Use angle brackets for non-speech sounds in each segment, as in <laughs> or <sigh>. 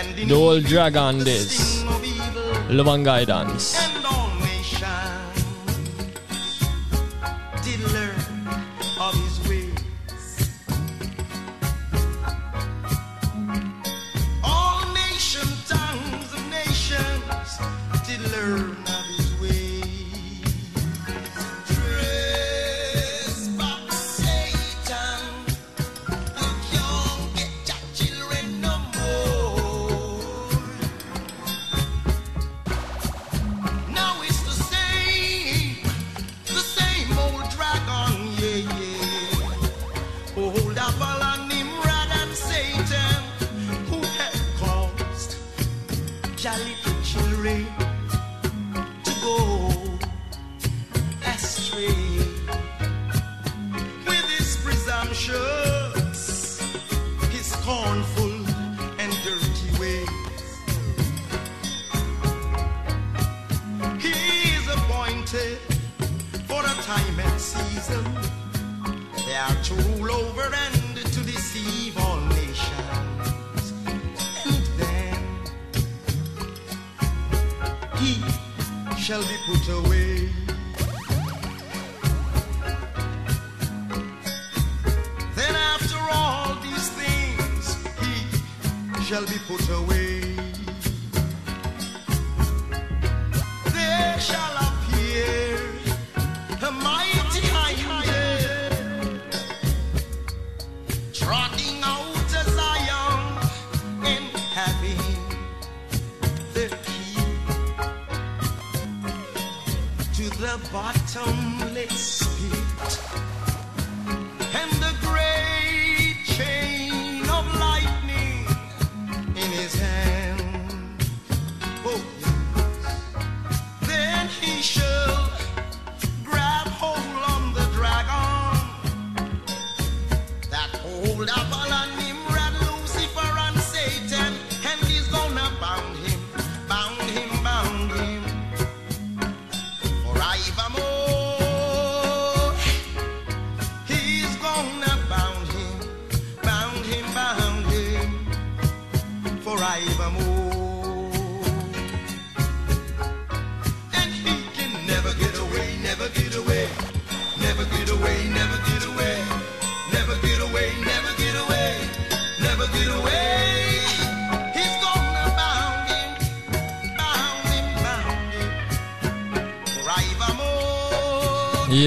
The old dragon this. Love and guidance.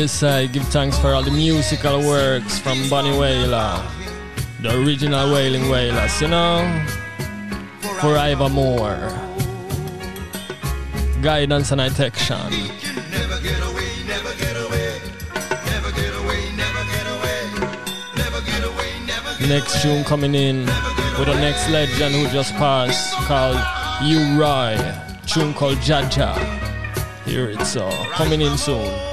Yes, I give thanks for all the musical works from Bunny Wailer, the original Wailing Wailers, you know? Forevermore. Guidance and protection. Next tune coming in with the next legend who just passed called U Roy. Tune called Jaja. Here it's all uh, coming in soon.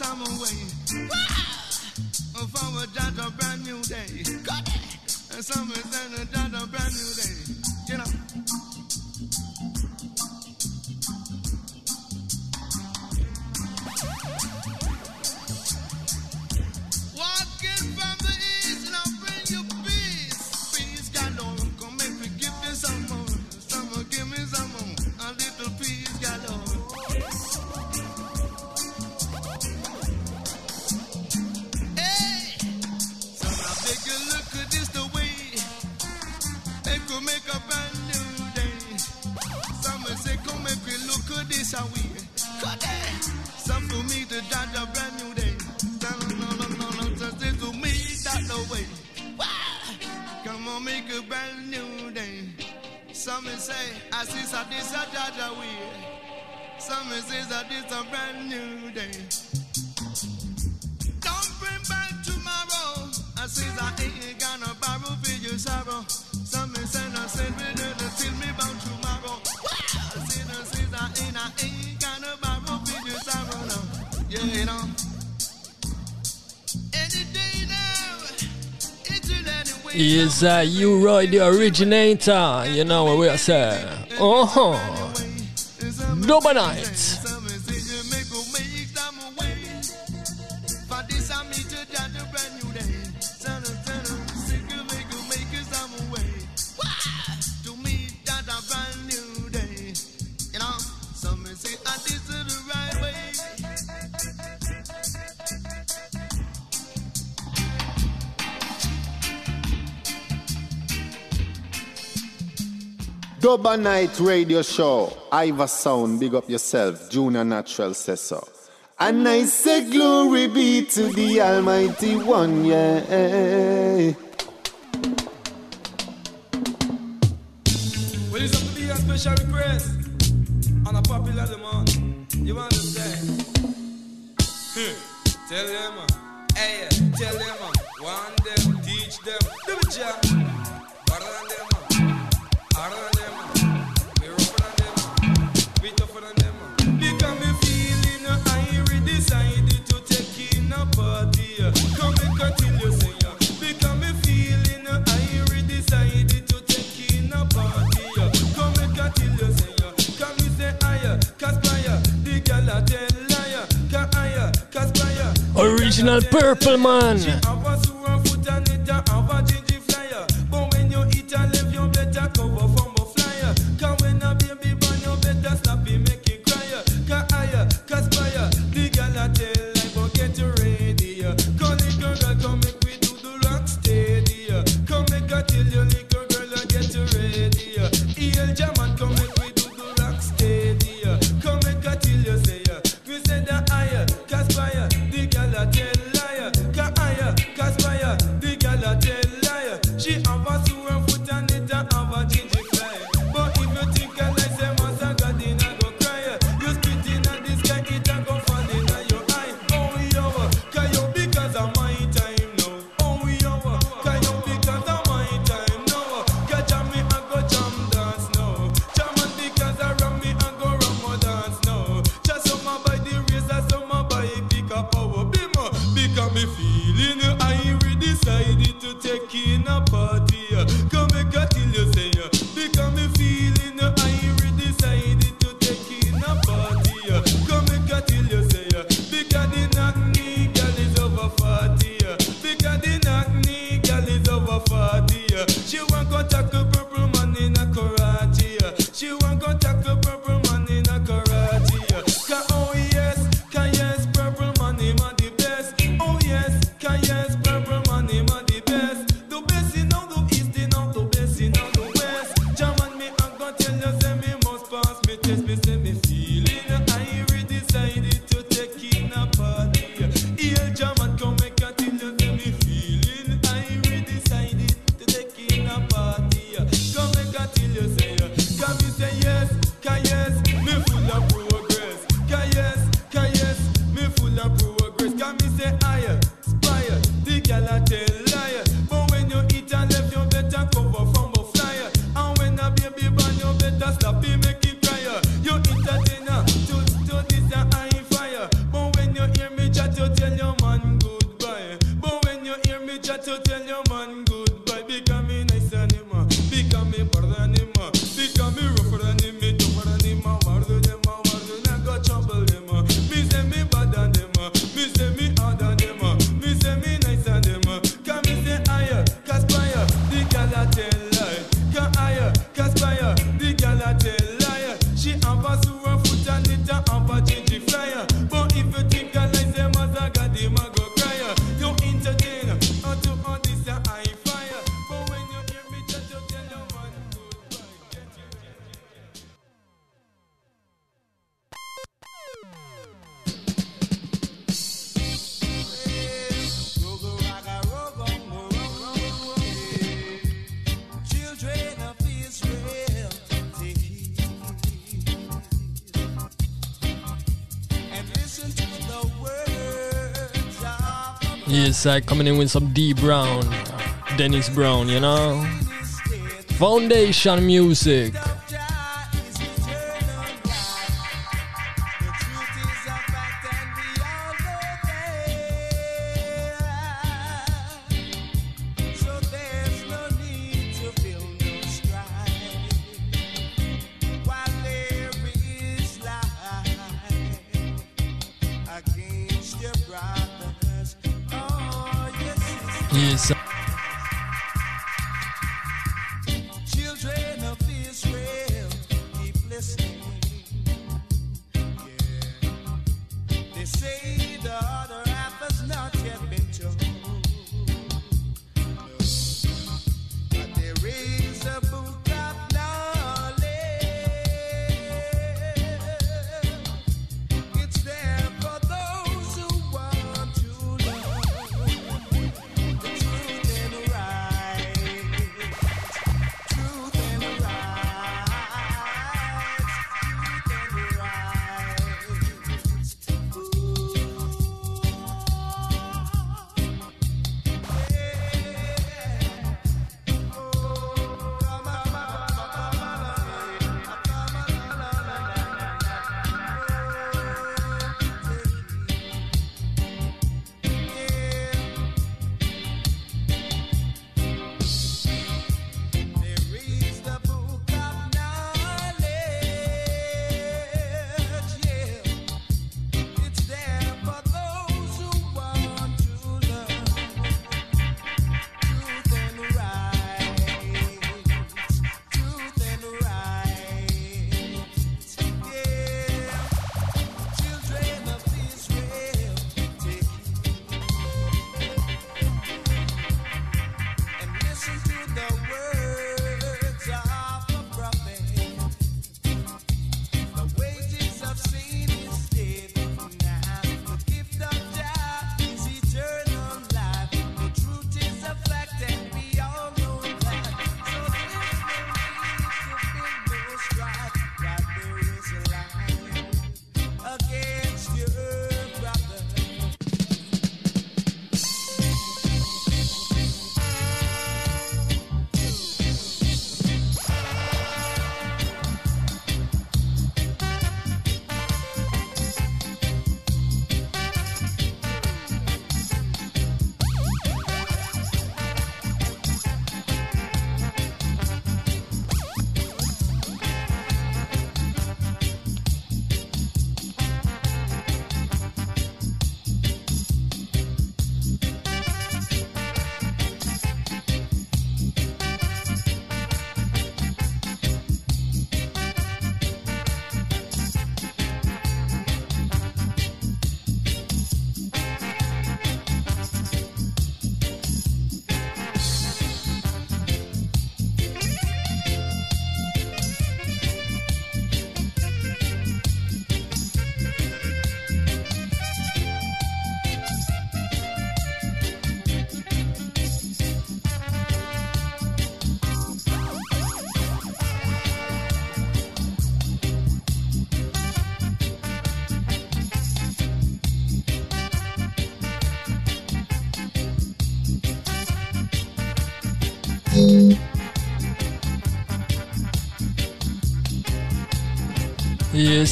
in summer, is uh, U-Roy, the originator. You know what we are saying. Uh huh. Double night. Dubba Night Radio Show. Iva Sound, big up yourself. Junior Natural says. And I say glory be to the Almighty One, yeah. Well, it's up to be a special request on a popular demand. You understand? tell them, hey, tell them, uh, one uh, them, teach them, do the job. Original purple man. got to tell your man side coming in with some D Brown, Dennis Brown, you know? Foundation music.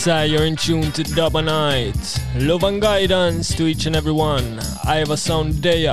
Inside, you're in tune to Dubba Night. Love and guidance to each and everyone. I have a sound day.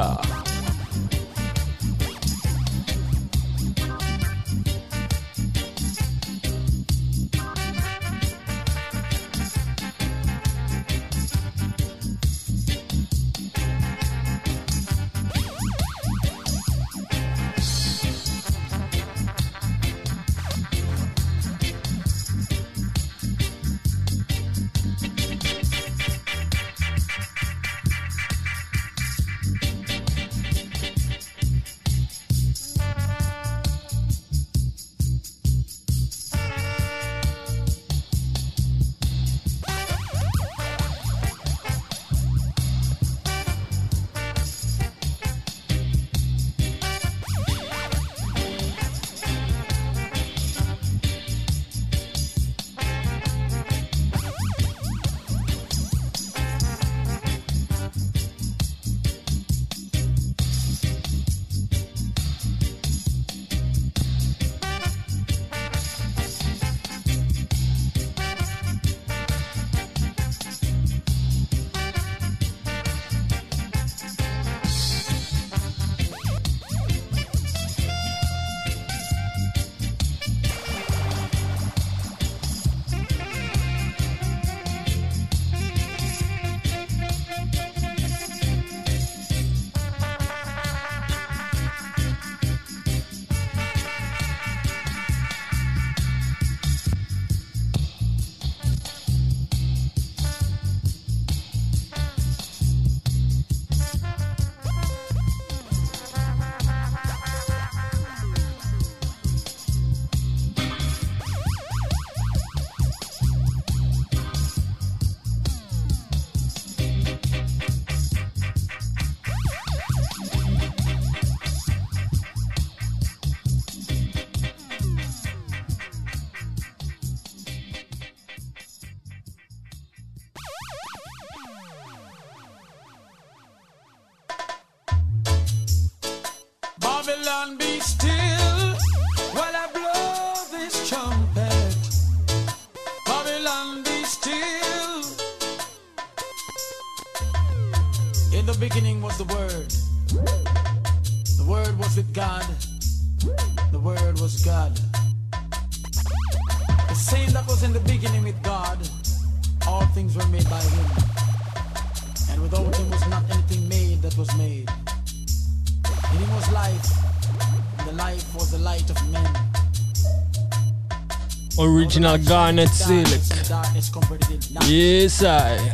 original Garnet Silk. Yes, I.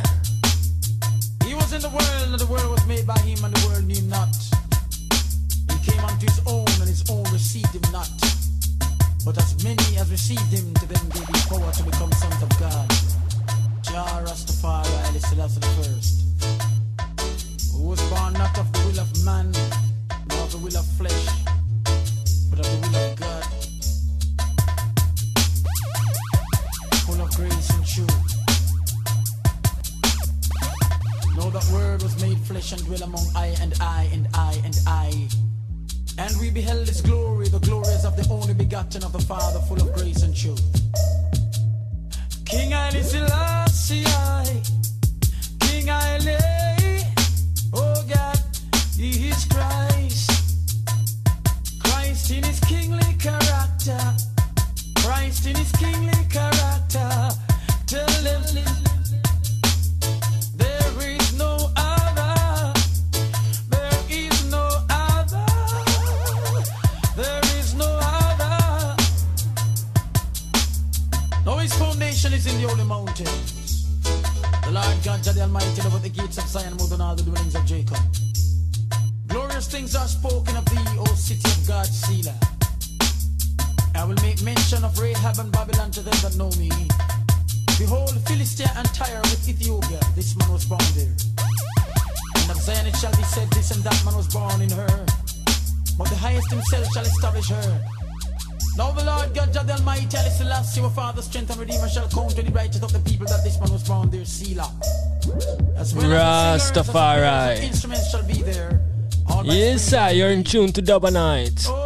Tune to Dubba Night.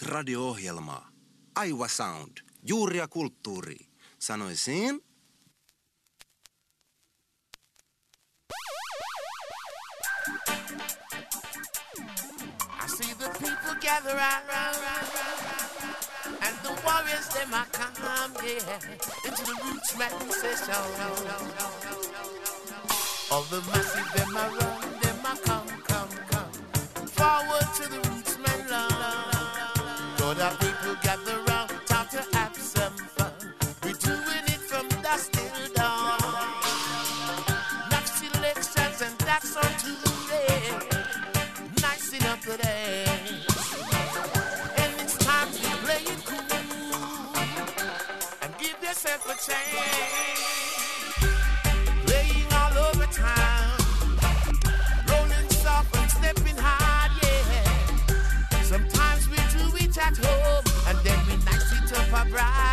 kuuntelet radio-ohjelmaa. Aiwa Sound, juuria kulttuuri. Sanoisin... I see the people gather round, round, round, round, and the warriors they might come, yeah, into the roots manifestation. All the massive them might run, them might come, come, come, forward to the people gather round, time to have some fun. We're doing it from dusk till dawn. Next and that's on Tuesday. Nice enough. And it's time to play it cool and give yourself a chance. right.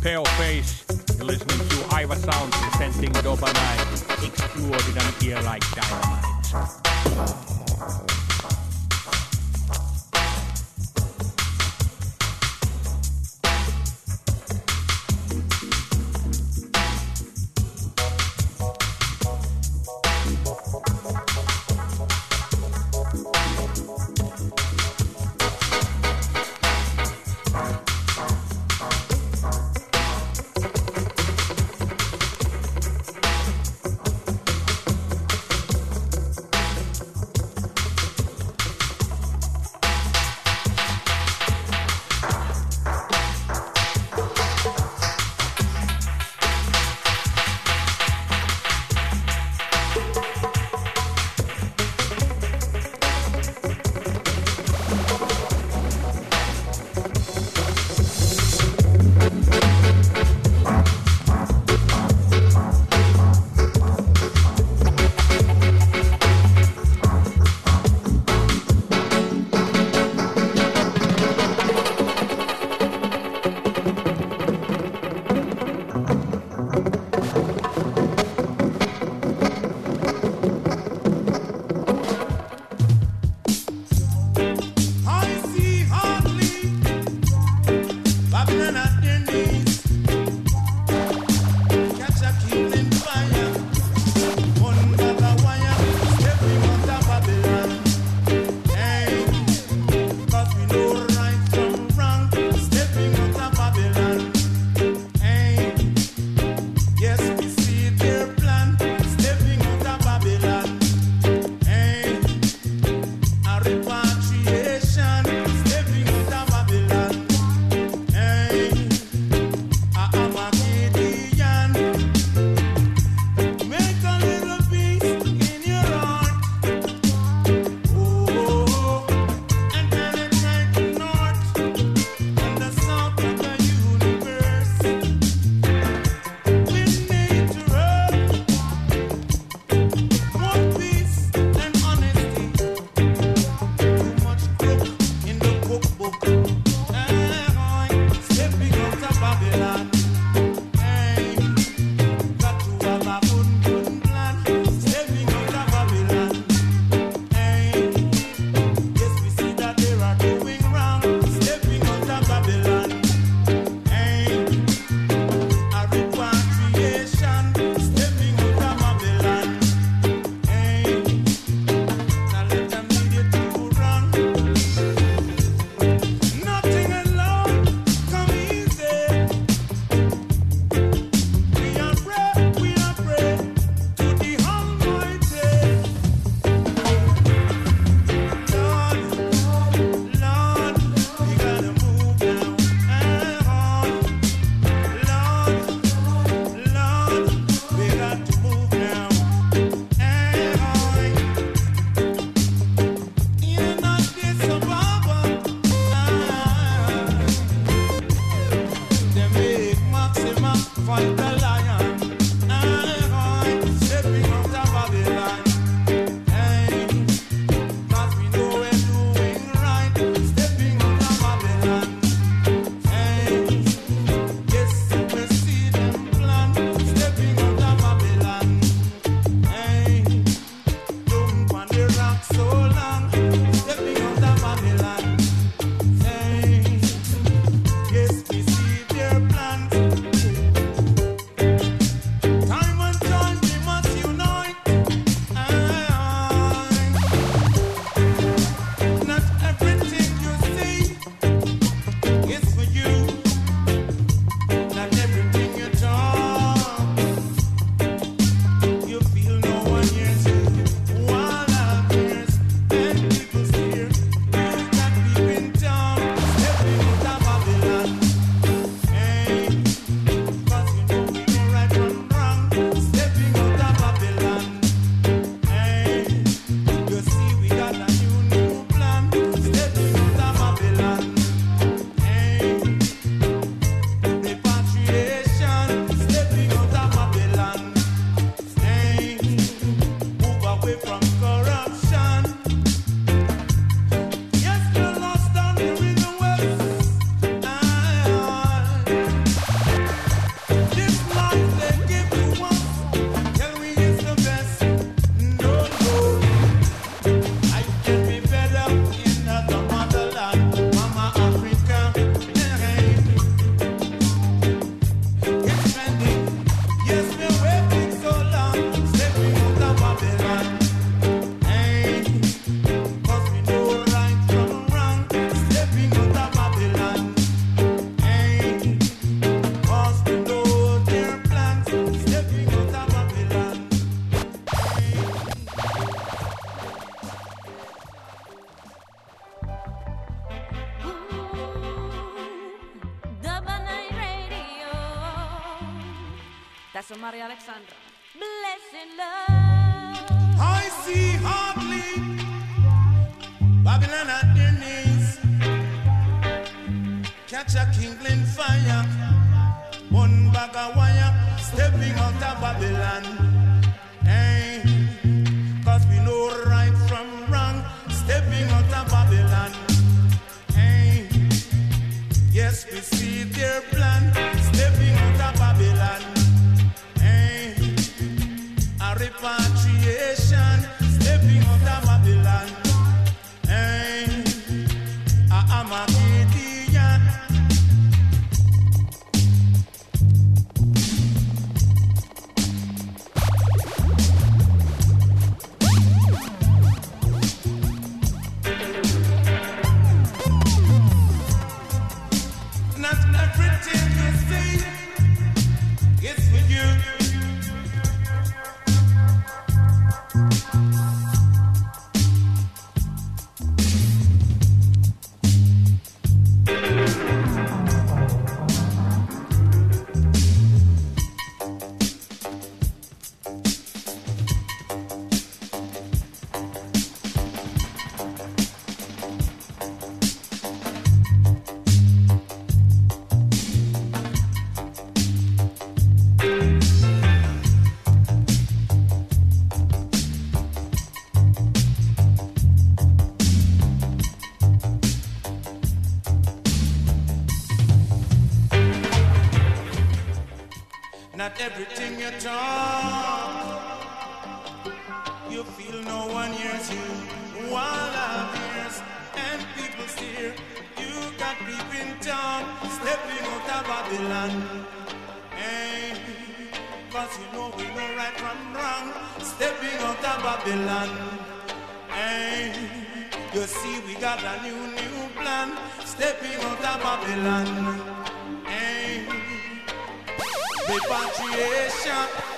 Up, this is Pale Face. You're listening to Iva Sound presenting Dobanite. Extraordinary ear like dynamite. King everything you talk, you feel no one hears you. While I hears and people stare, you got creeping down, stepping out of Babylon. Hey, cause you know we know right from wrong, stepping out of Babylon. Hey, you see we got a new, new plan, stepping out of Babylon. les 下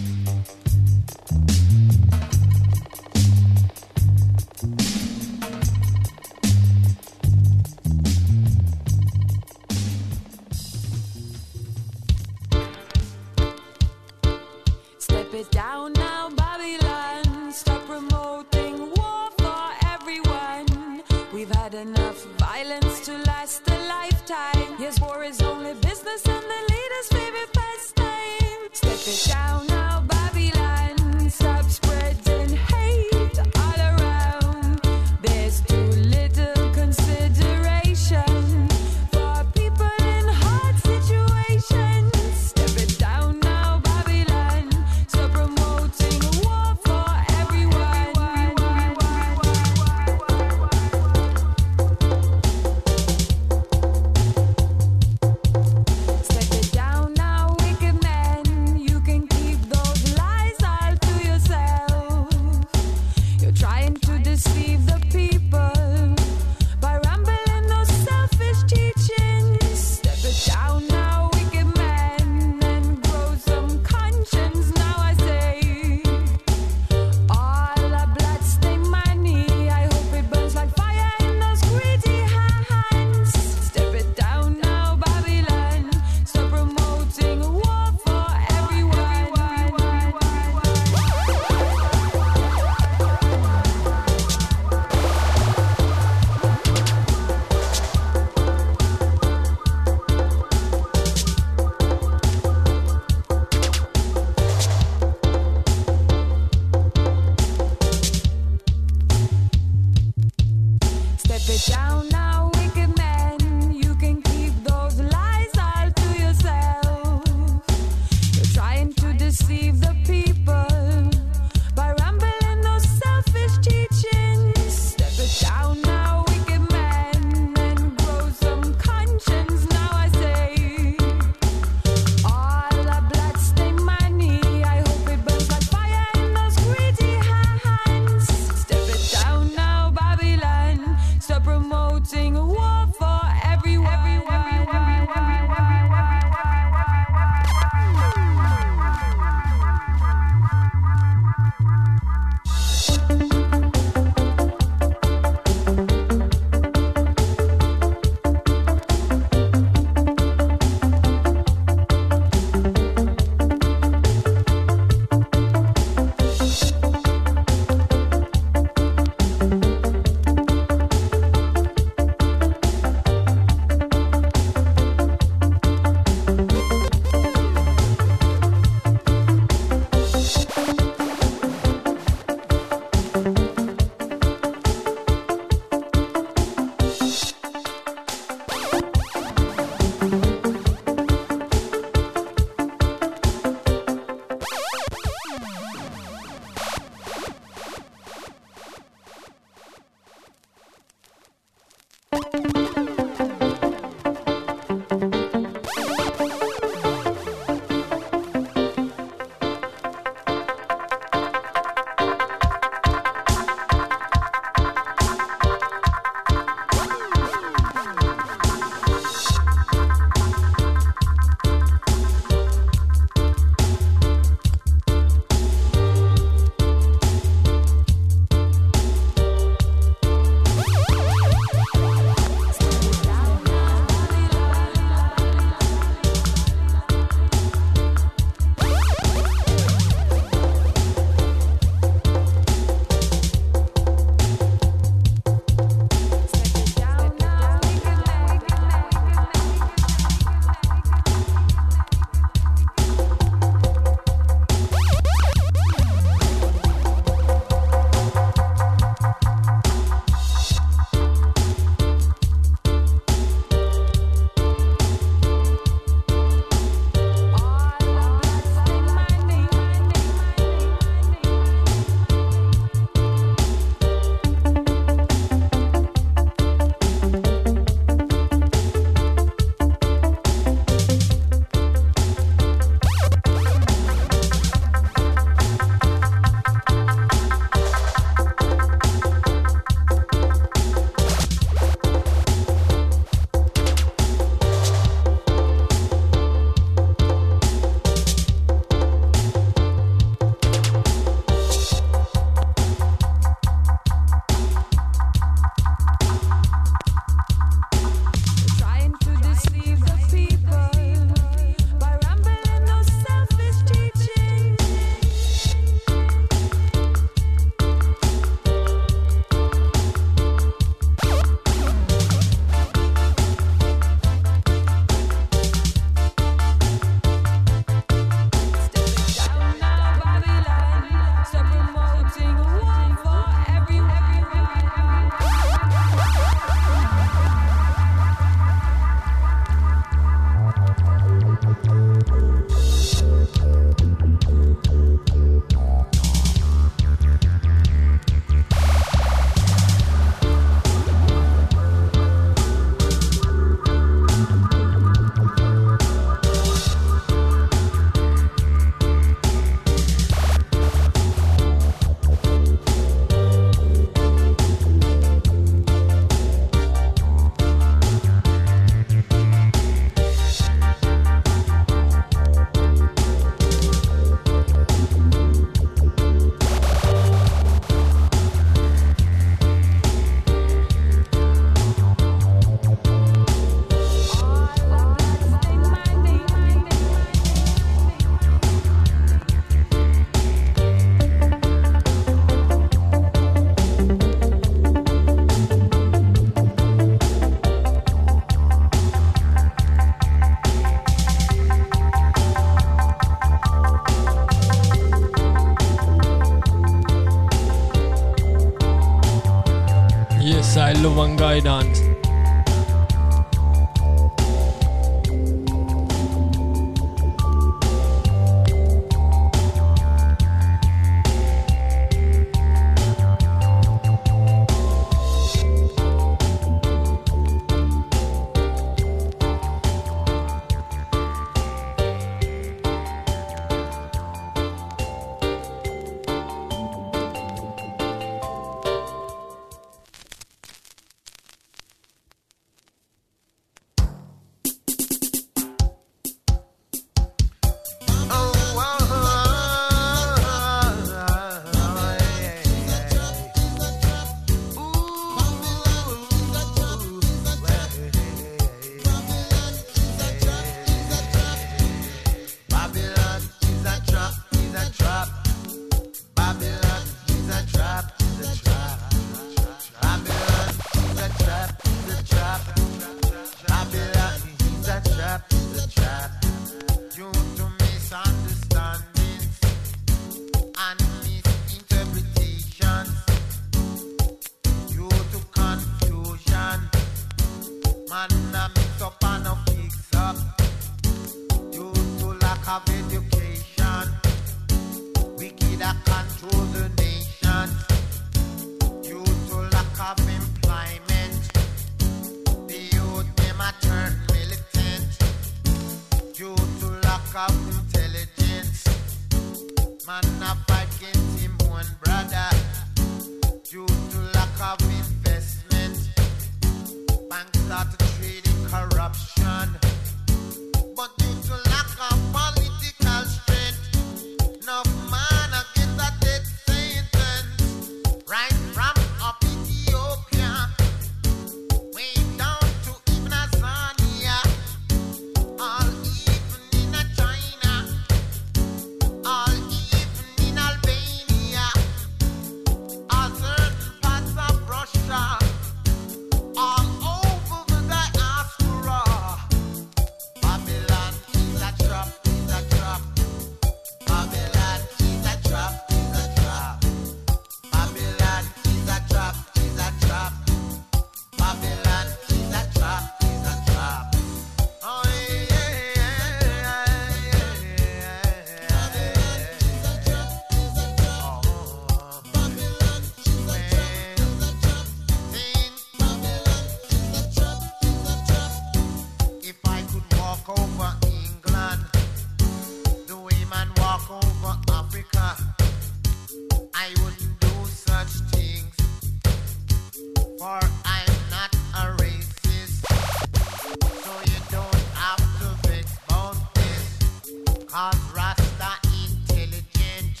Cause Rasta intelligent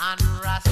and Rasta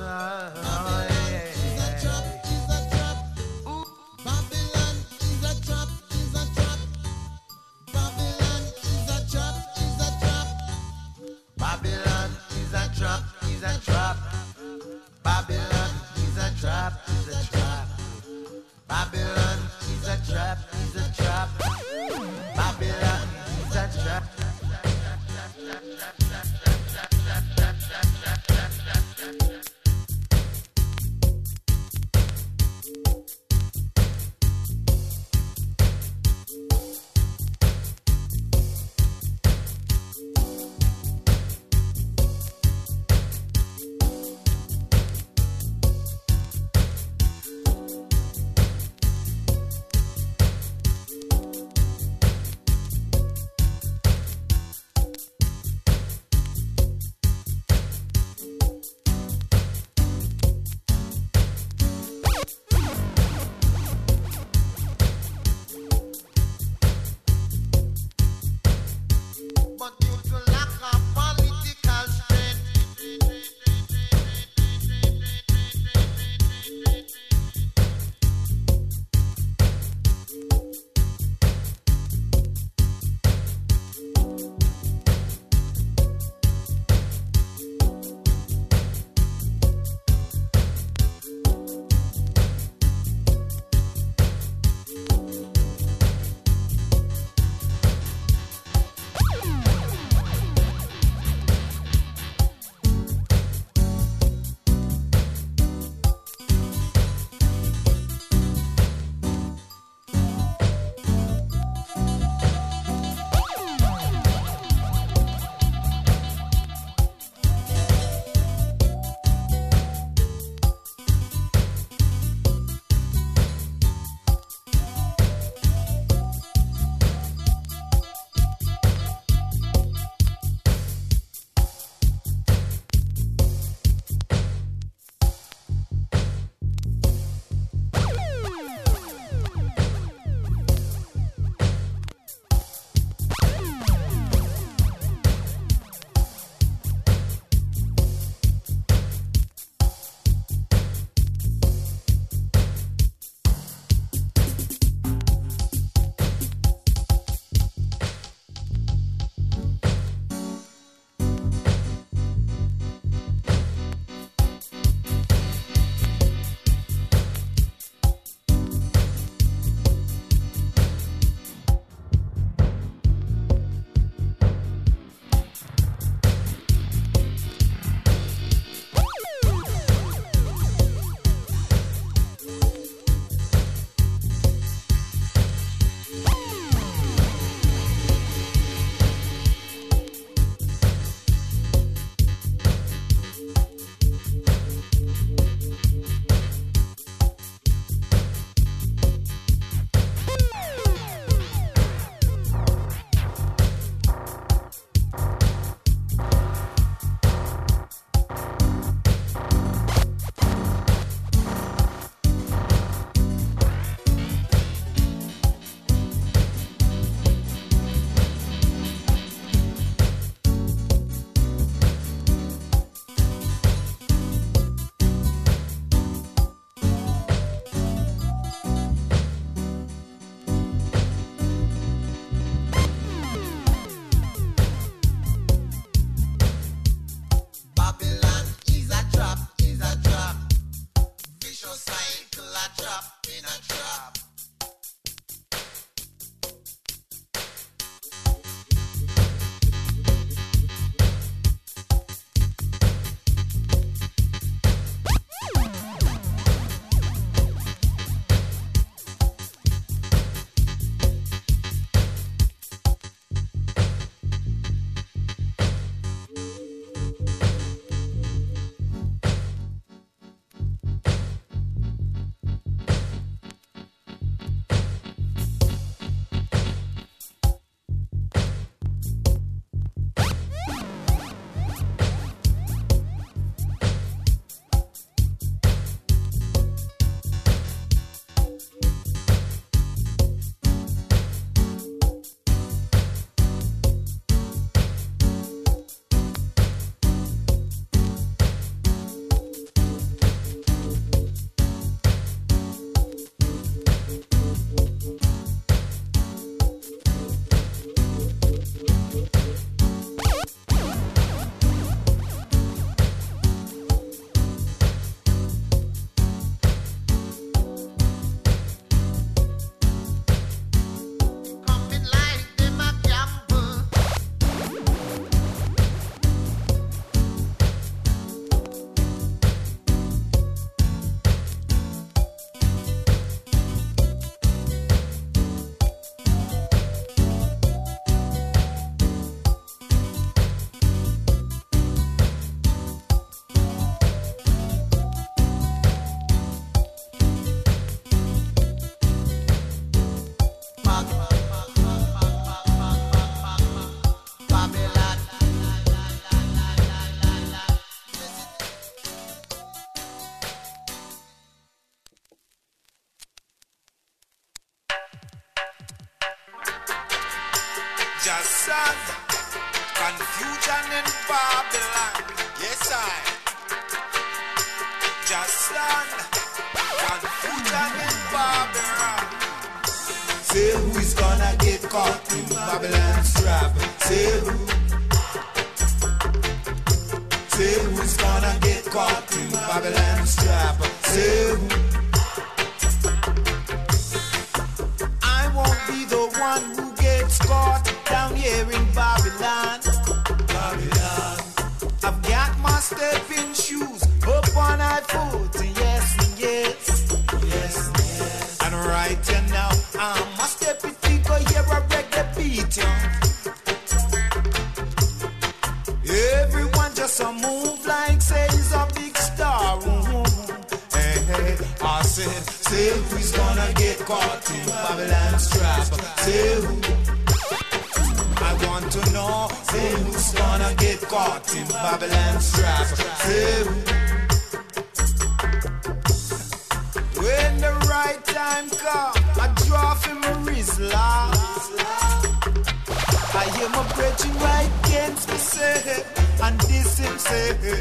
hey. <laughs>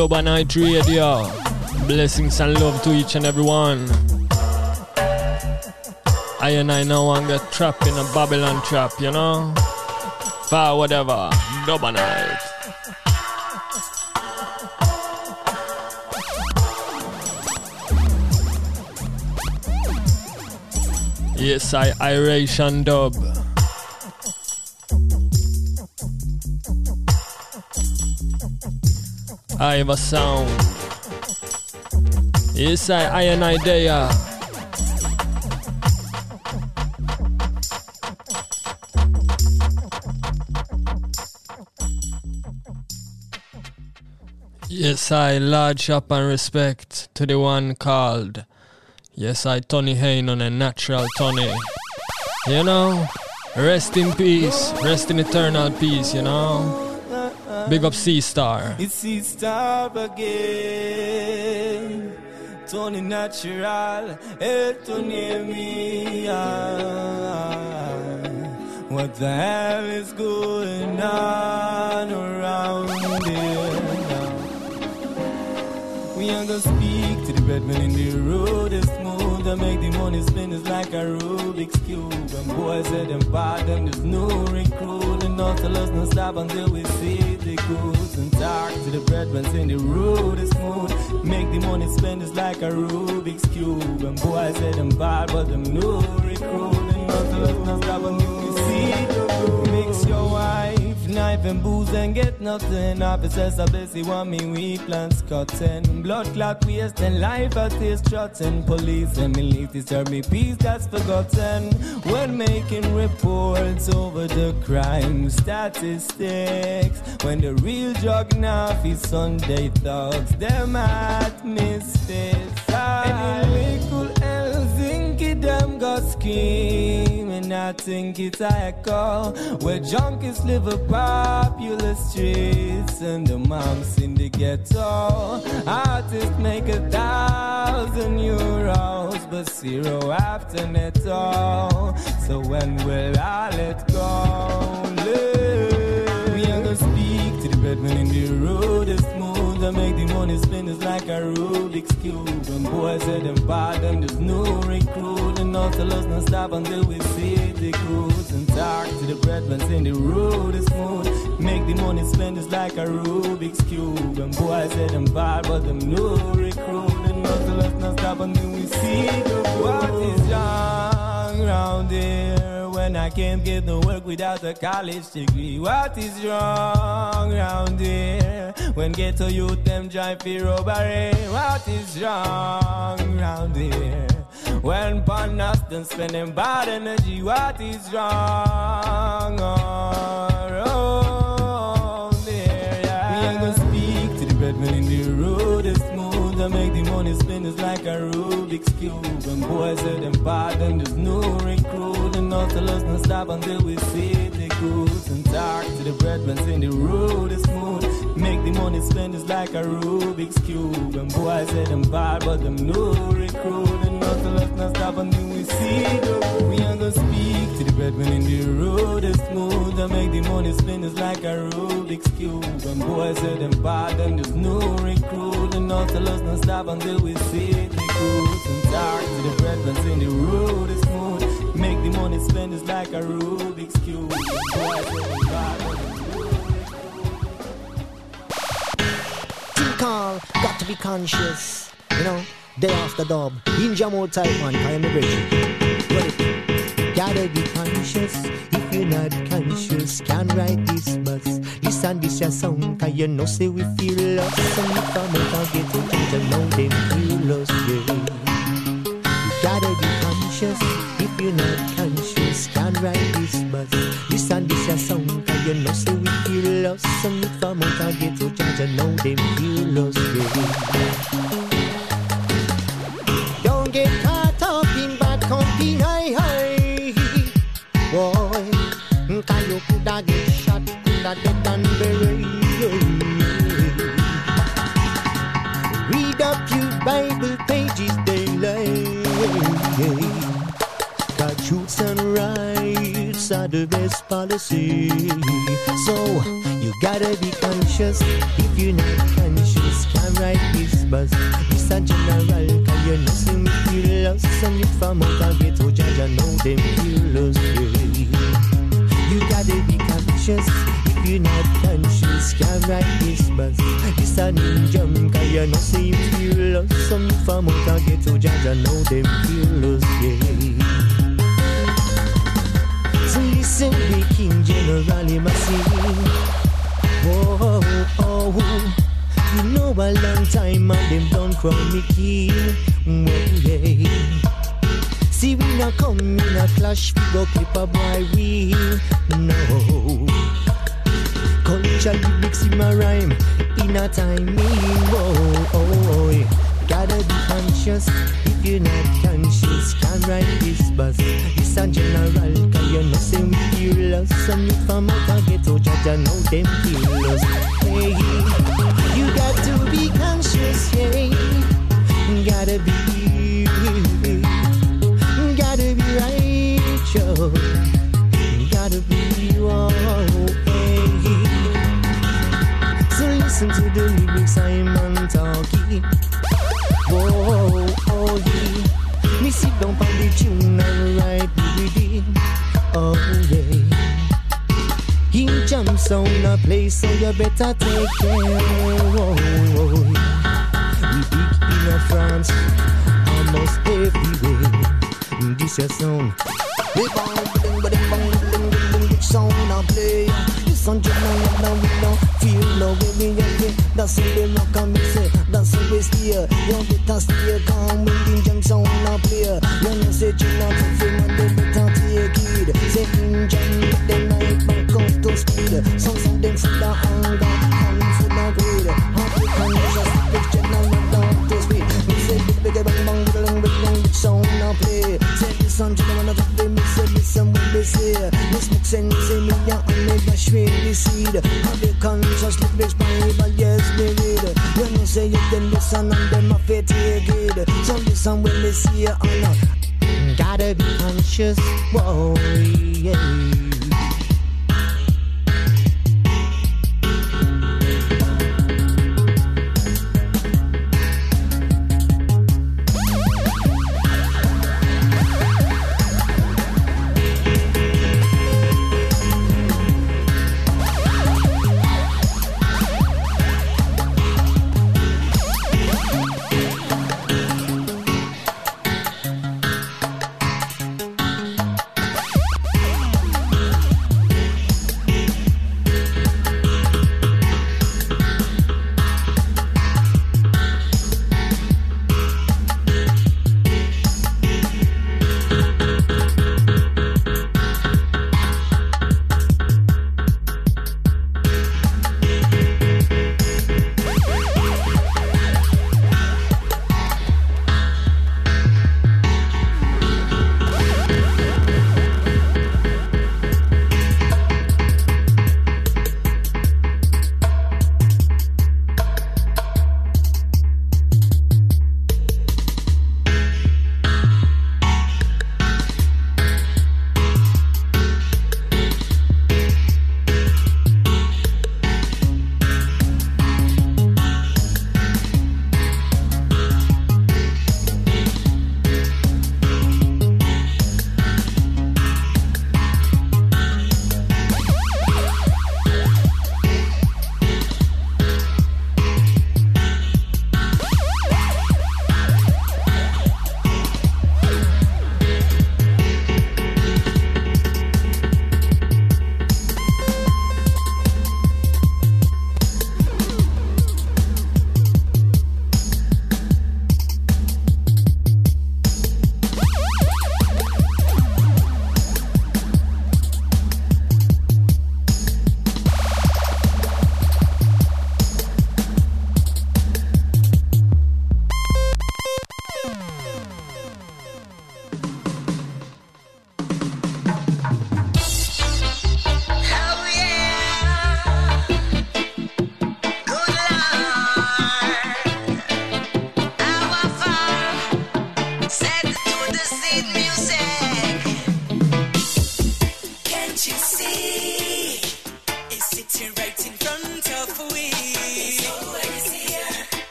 Doba Night Radio. Blessings and love to each and every one. I and I now want get trapped in a Babylon trap, you know? For whatever. Doba Night. Yes, I Irish dub. I have a sound. Yes, I, I an idea. Yes, I large up and respect to the one called. Yes, I Tony Hain on a natural Tony. You know, rest in peace, rest in eternal peace, you know. Big up Sea Star. It's Sea Star again. Tony Natural, eh, Tony. What the hell is going on around here now? We are gonna speak to the redman in the road is make the money spin is like a Rubik's Cube. And boys say them and there's no recruit. And not tell us no stop until we see the goods. And talk to the breadmen in the road is smooth. Make the money spend is like a Rubik's Cube. And boys say them bad but them no recruit. And not tell us no stop until we see the goods. Mix your wife knife and booze and get nothing. Officers are busy want me we plants cutting. Blood clot waste and life out is trotting. Police and militia disturb me peace that's forgotten. When making reports over the crime statistics. When the real drug now is Sunday thugs. Them at misfits. Any scheme and I think it's a echo. Where junkies live a popular streets and the moms in the ghetto. Artists make a thousand euros but zero after netto so when will I let go and make the money spin is like a Rubik's Cube. And boys say them bad and there's no recruit. And not tell us no stop until we see the goods and talk to the breadmen in the road is smooth. Make the money spend is like a Rubik's Cube. And boys say them bad but them no recruit. And not tell us no stop until we see the goods what is wrong round here when I can't get no work without a college degree. What is wrong round here? When ghetto youth them drive for robbery. What is wrong round here? When partners them spending bad energy. What is wrong around here? Yeah. We ain't gonna speak to the bedman in the road is smooth and make the money spin is like a Rubik's Cube. And boys say them bad and there's no recruit. Not tell us no stop until we see the goods. And talk to the breadmen in the road is smooth. Make the money spend is like a Rubik's Cube. And boys say them bad but them no recruit. And not tell us no stop until we see the goods. We ain't gonna speak to the breadmen in the road is smooth. And make the money spend is like a Rubik's Cube. And boys say them bad and there's no recruit. And not tell us no stop until we see the goods. And talk to the breadmen in the road is money spend is like a Rubik's Cube. Think all, got to be conscious. You know, day after dub. Ninja mode type one, I am a bridge. Gotta be conscious. If you're not conscious, can't ride this bus. Listen this your song, cause you know say we feel lost. And if I'm out get to know them feel lost, yeah. You gotta be conscious. You're not conscious, can't ride this bus. Listen this your song, cause you know say we feel lost. And if I'm out get to you know them feel lost, yeah. Don't get caught up in bad company, hi, hi. Boy, cause you coulda get shot, coulda dead and buried. Truths and rights are the best policy. So you gotta be conscious. If you're not conscious, can write this bus. This a general, cause you know see me feel lost. Some youth from out of ghetto, judge, I know them feel lost. Yeah. You gotta be conscious if you're not conscious. Can't ride this bus. This a ninja, cause you know see you lost. Some from out of ghetto, judge, I know them feel lost. Yeah. Listen, the King General, him a oh, oh. You know a long time and them done crown me king. Yeah. See we not come in a clash, we go clip a boy we no. Culture lyrics in my rhyme, in a timing. Whoa, oh, oh yeah. Gotta be conscious if you're not conscious. Can't ride this bus. It's a general, cause you know say we feel lost. Some youth from out of ghetto, judge, I know them feel lost. Hey, you got to be conscious, yeah. Gotta be, gotta be righteous. Gotta be, oh, hey. So listen to the lyrics I'm talking. Whoa, oh yeah. Me sit down on the tune and write with it. Oh yeah. He jumps on a place, so you better take care. Whoa, whoa. We big in France, almost everywhere. This your song. We bang, bang, bang, bang, bang, bang, bang, which song I play? This on Jamaica, now we don't feel no way we get it. That's how they rock and me say, that's how we steer. You better stay calm when the junk sound I play. You know say you not to feel when they better take it. Say in jam, but they night back up to speed. Some some them full of anger and full of greed. African just big general not down to speed. Me say big big bang bang bang bang bang which sound I play. Say this on Jamaica, not to feel me say listen when they say. This make sense say me ya and me dash really seed. Have the conscious lyrics Bible yes me and them take it. So listen when they see you on a Gotta be conscious, whoa, yeah.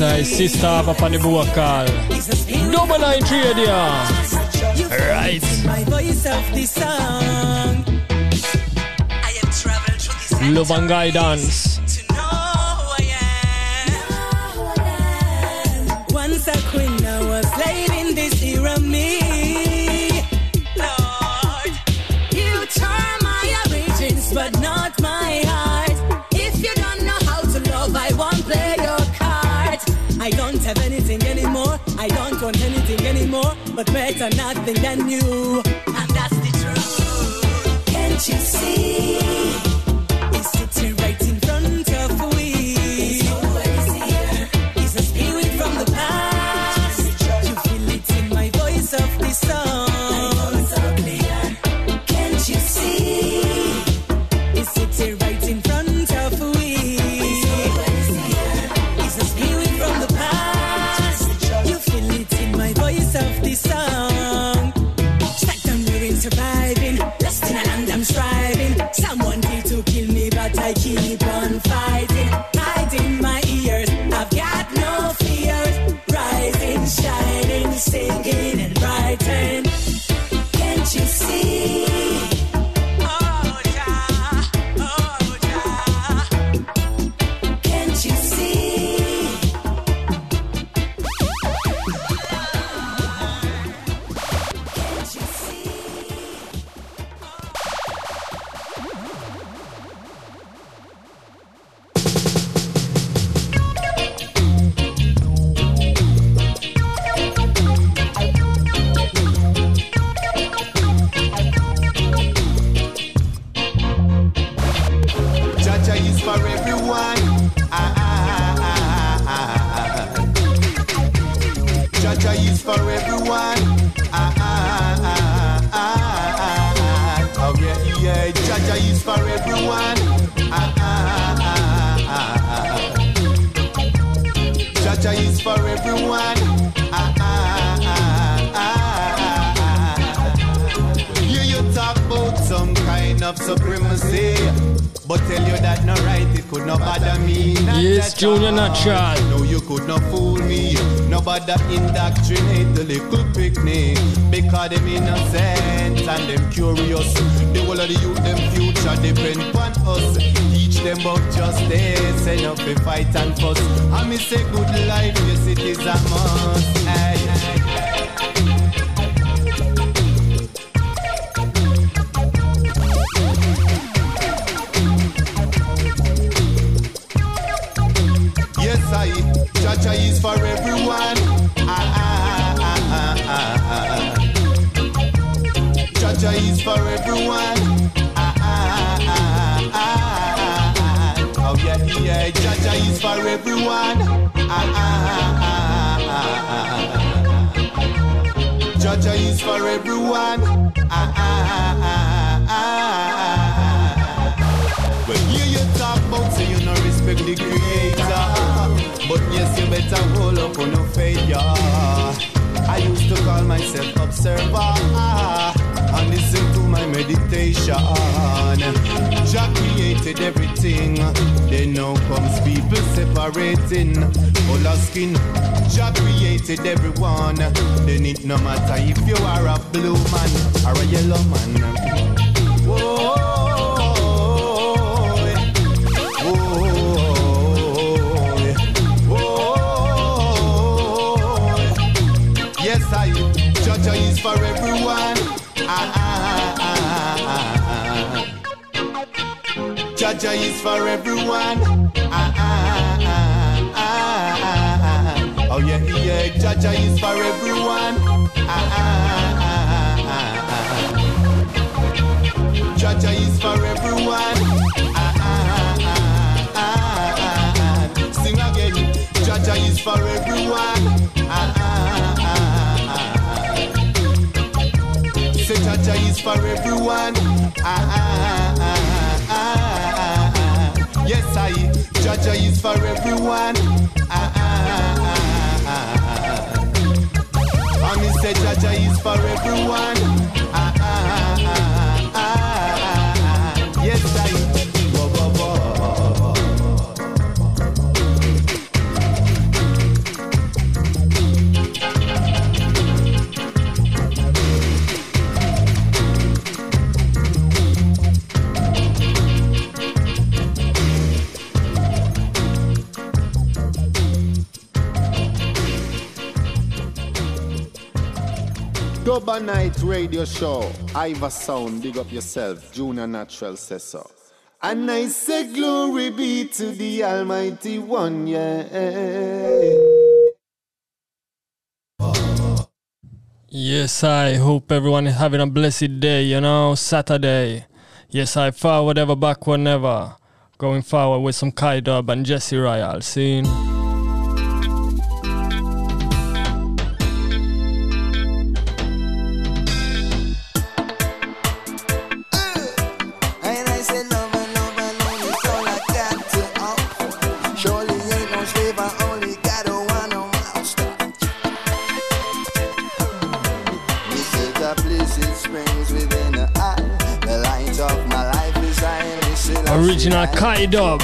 sai, sister, stava pa ne bo akal. Dobila je. Right. Lovangai dance. Once a queen, I was late in this but better nothing than you. show. Iva Sound, big up yourself. Junior Natural says so. And I say, Glory be to the Almighty One, yeah. Yes, I hope everyone is having a blessed day, you know, Saturday. Yes, I forward ever, backward never. Going forward with some Kai Dub and Jesse Royal, scene. Kaidub.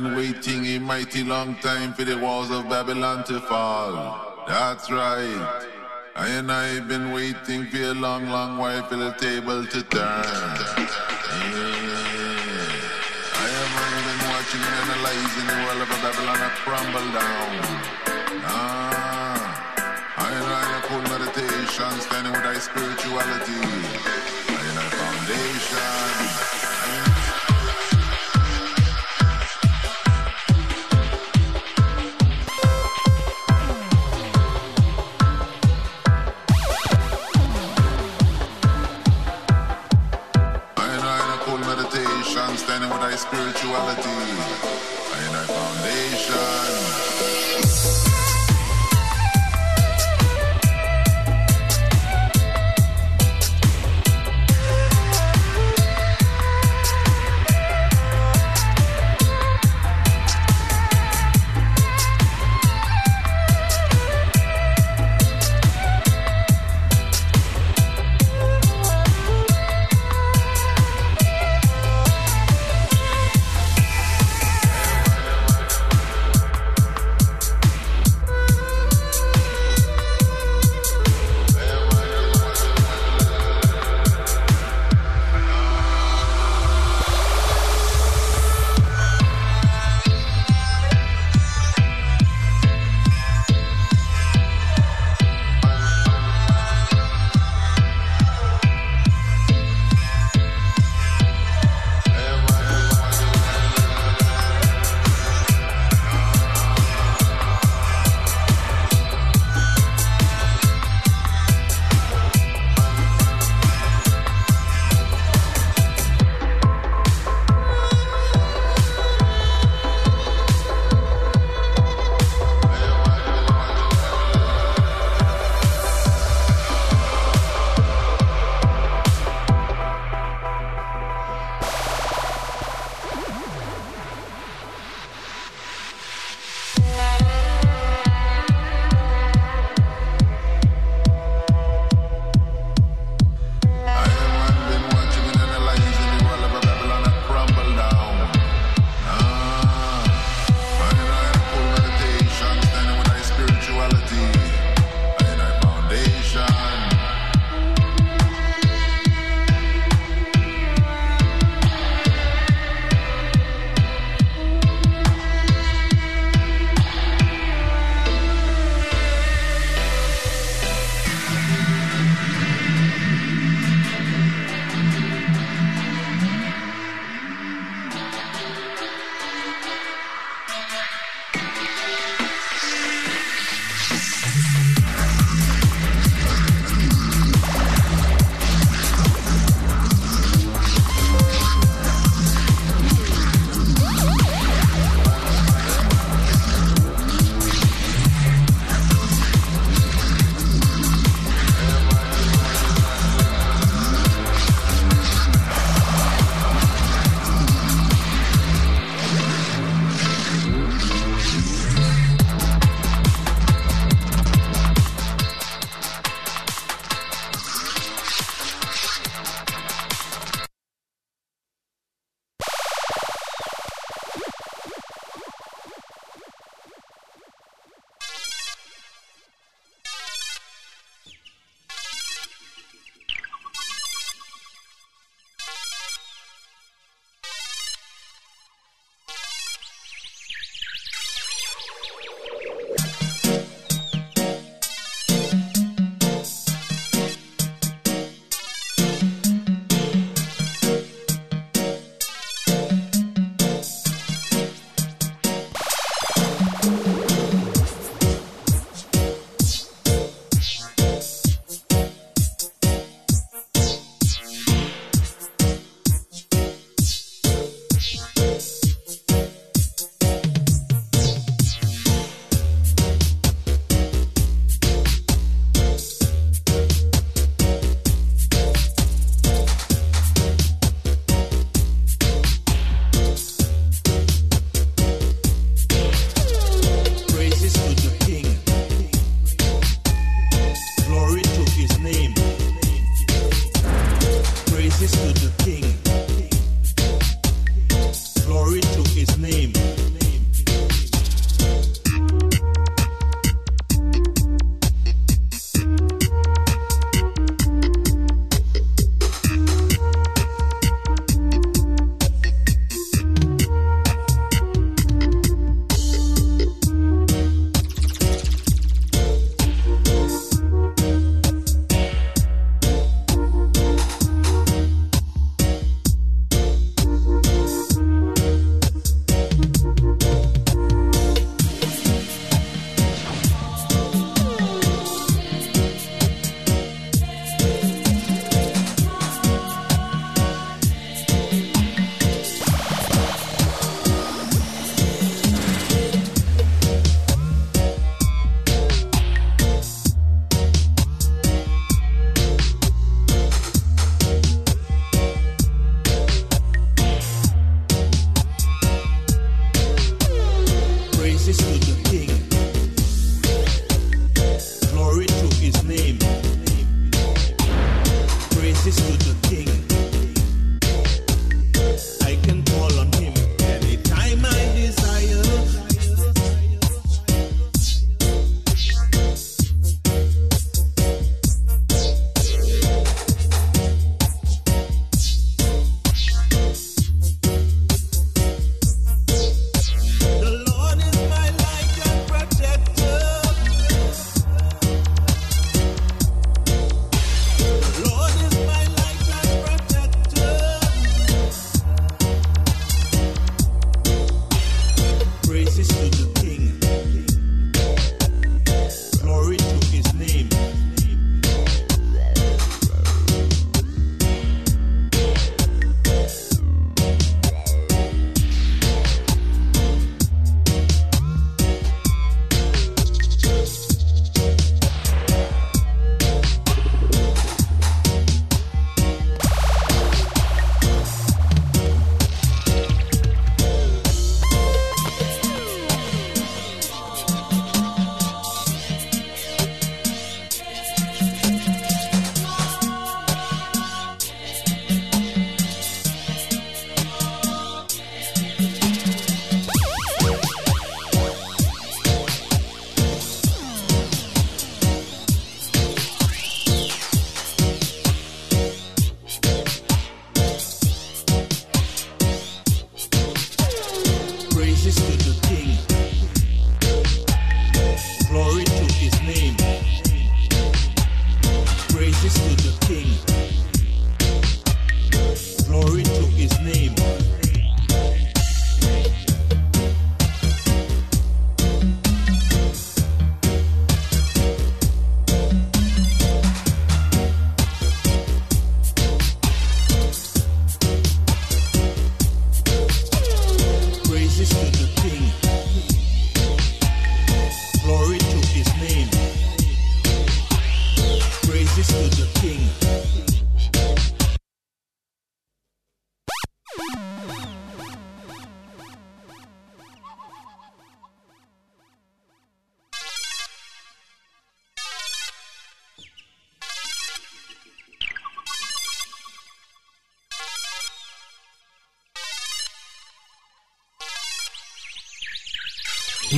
Been waiting a mighty long time for the walls of Babylon to fall. That's right. I and I've been waiting for a long, long while for the table to turn. Yeah. I have been watching and analyzing the world of Babylon to crumble down. Ah, I and I meditation, standing with thy spirituality.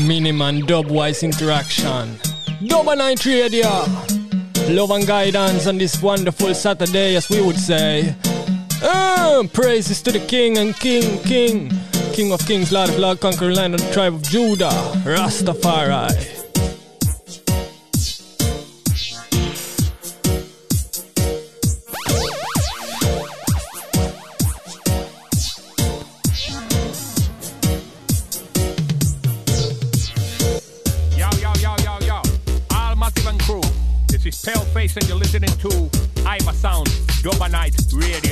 Miniman Dubwise Interaction. Dub Night Radio. Love and guidance on this wonderful Saturday, as we would say. Uh, praises to the King and King, King. King of Kings, Lord of Lord, conquering land of the tribe of Judah. Rastafari. Night Radio.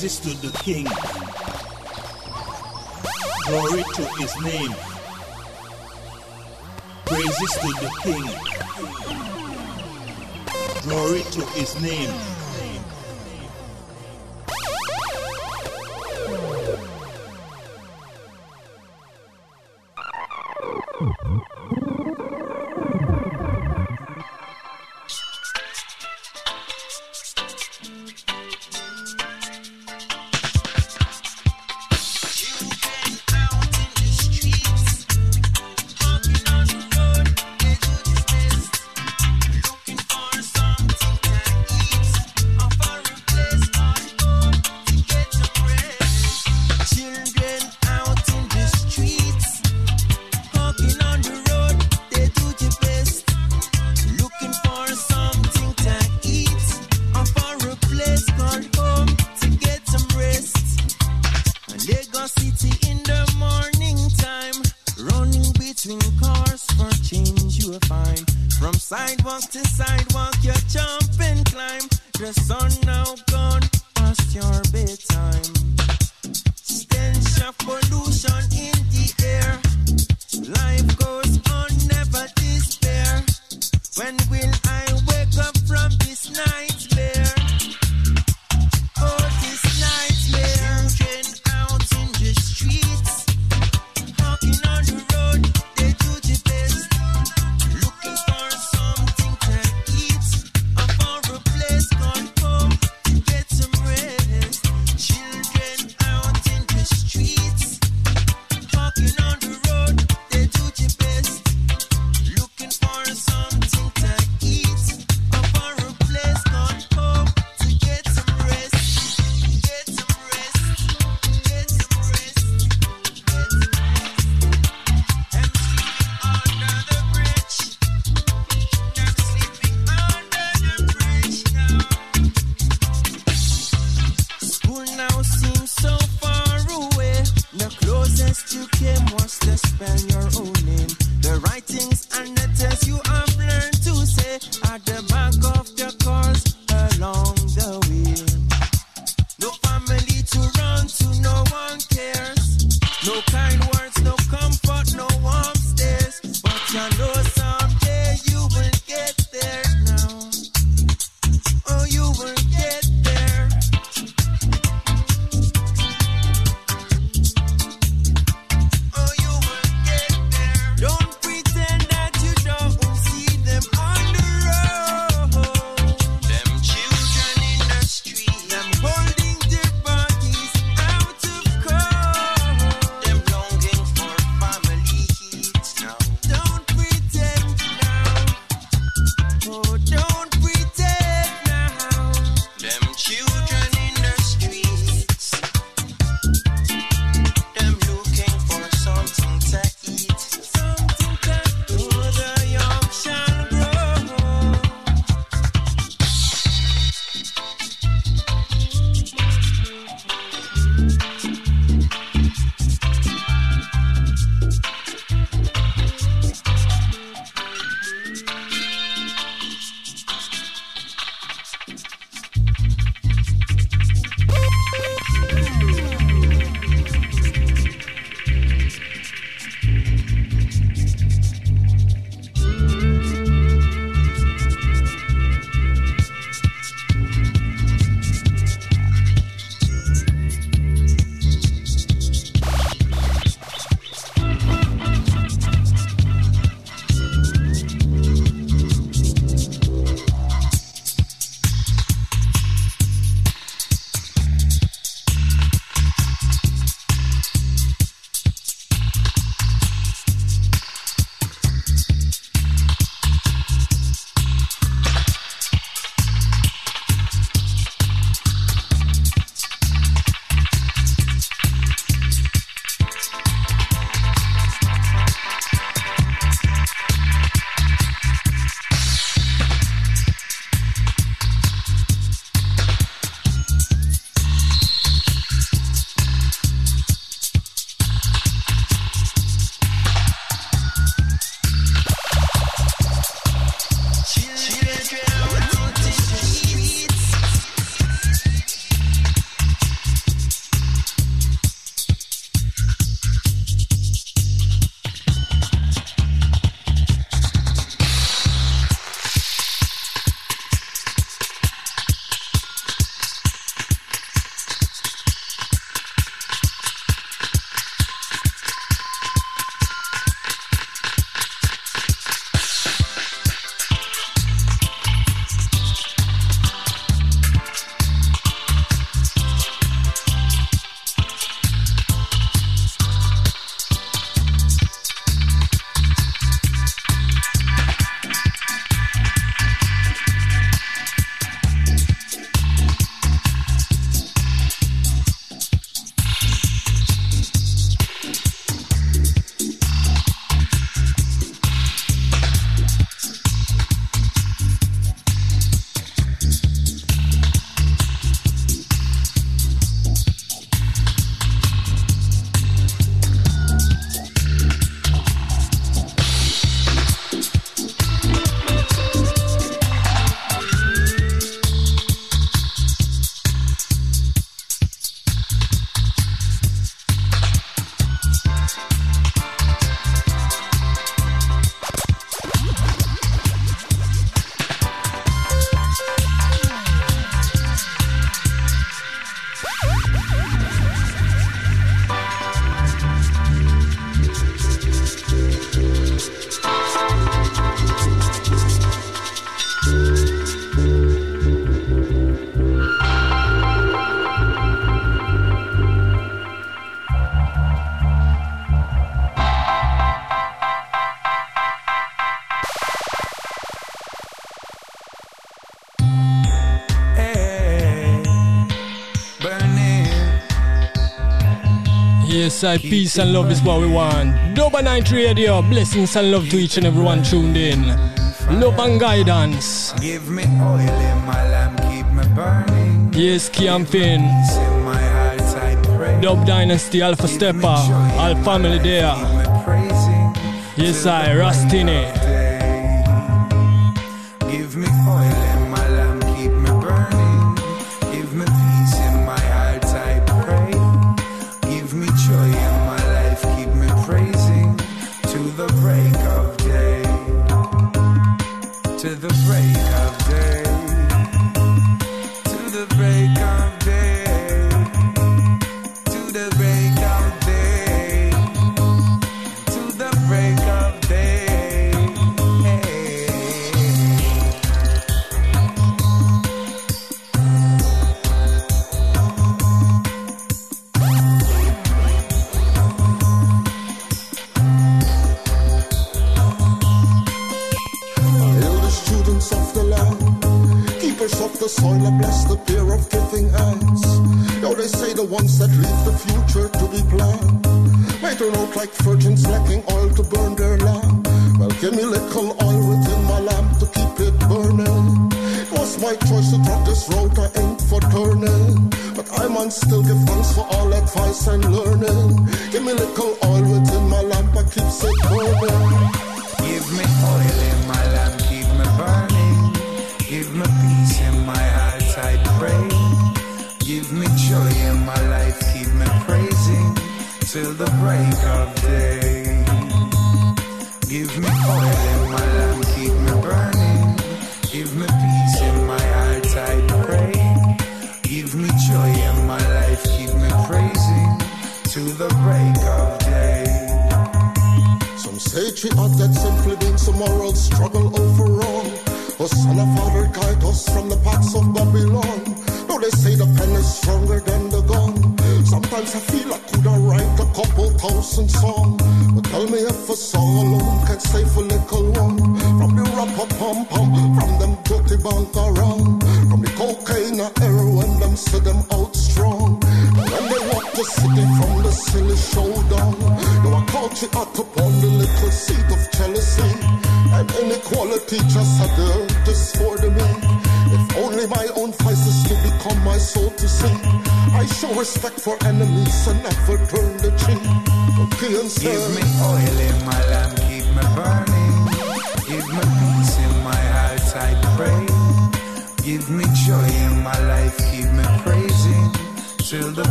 Praises to the King. Glory to his name. Praises to the King. Glory to his name. side, peace and love is what we want. Doba Night Radio, blessings and love to each and everyone tuned in. Love and guidance. Give me oil in my lamp, keep me burning. Yes, campaign. Dub Dynasty, Alpha Steppa, All Family there. Yes, I, Rastini.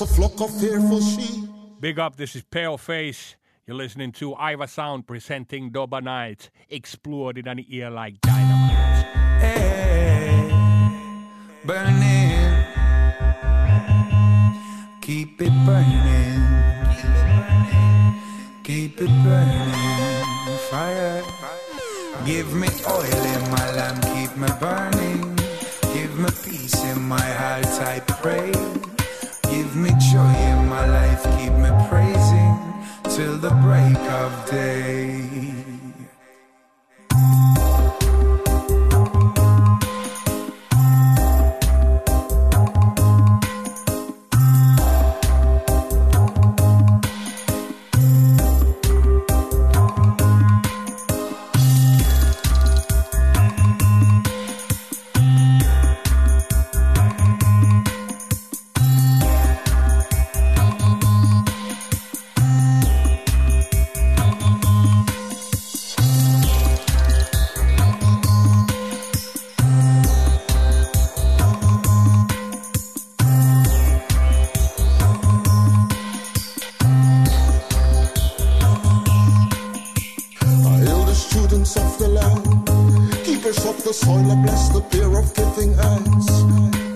a flock of fearful sheep. Big up, this is Pale Face. You're listening to Iva Sound presenting Doba Nights, exploded in an ear like dynamite. Hey, burning. Keep it burning. Keep it burning. Fire. Give me oil in my lamp, keep me burning. Give me peace in my heart, I pray. Give me joy in my life, keep me praising till the break of day. of the soil and bless the pair of giving hands.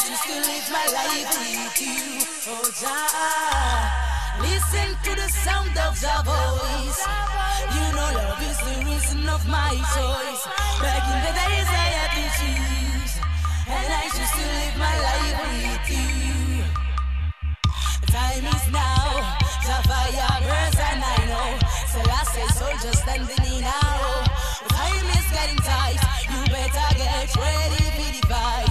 choose to live my life with you, oh Jah. Listen to the sound of the voice. You know love is the reason of my choice. Back in the days I had to choose, and I choose to live my life with you. Time is now, the fire burns and I know. So Selassie so soldiers standing in now. Time is getting tight, you better get ready for the fight.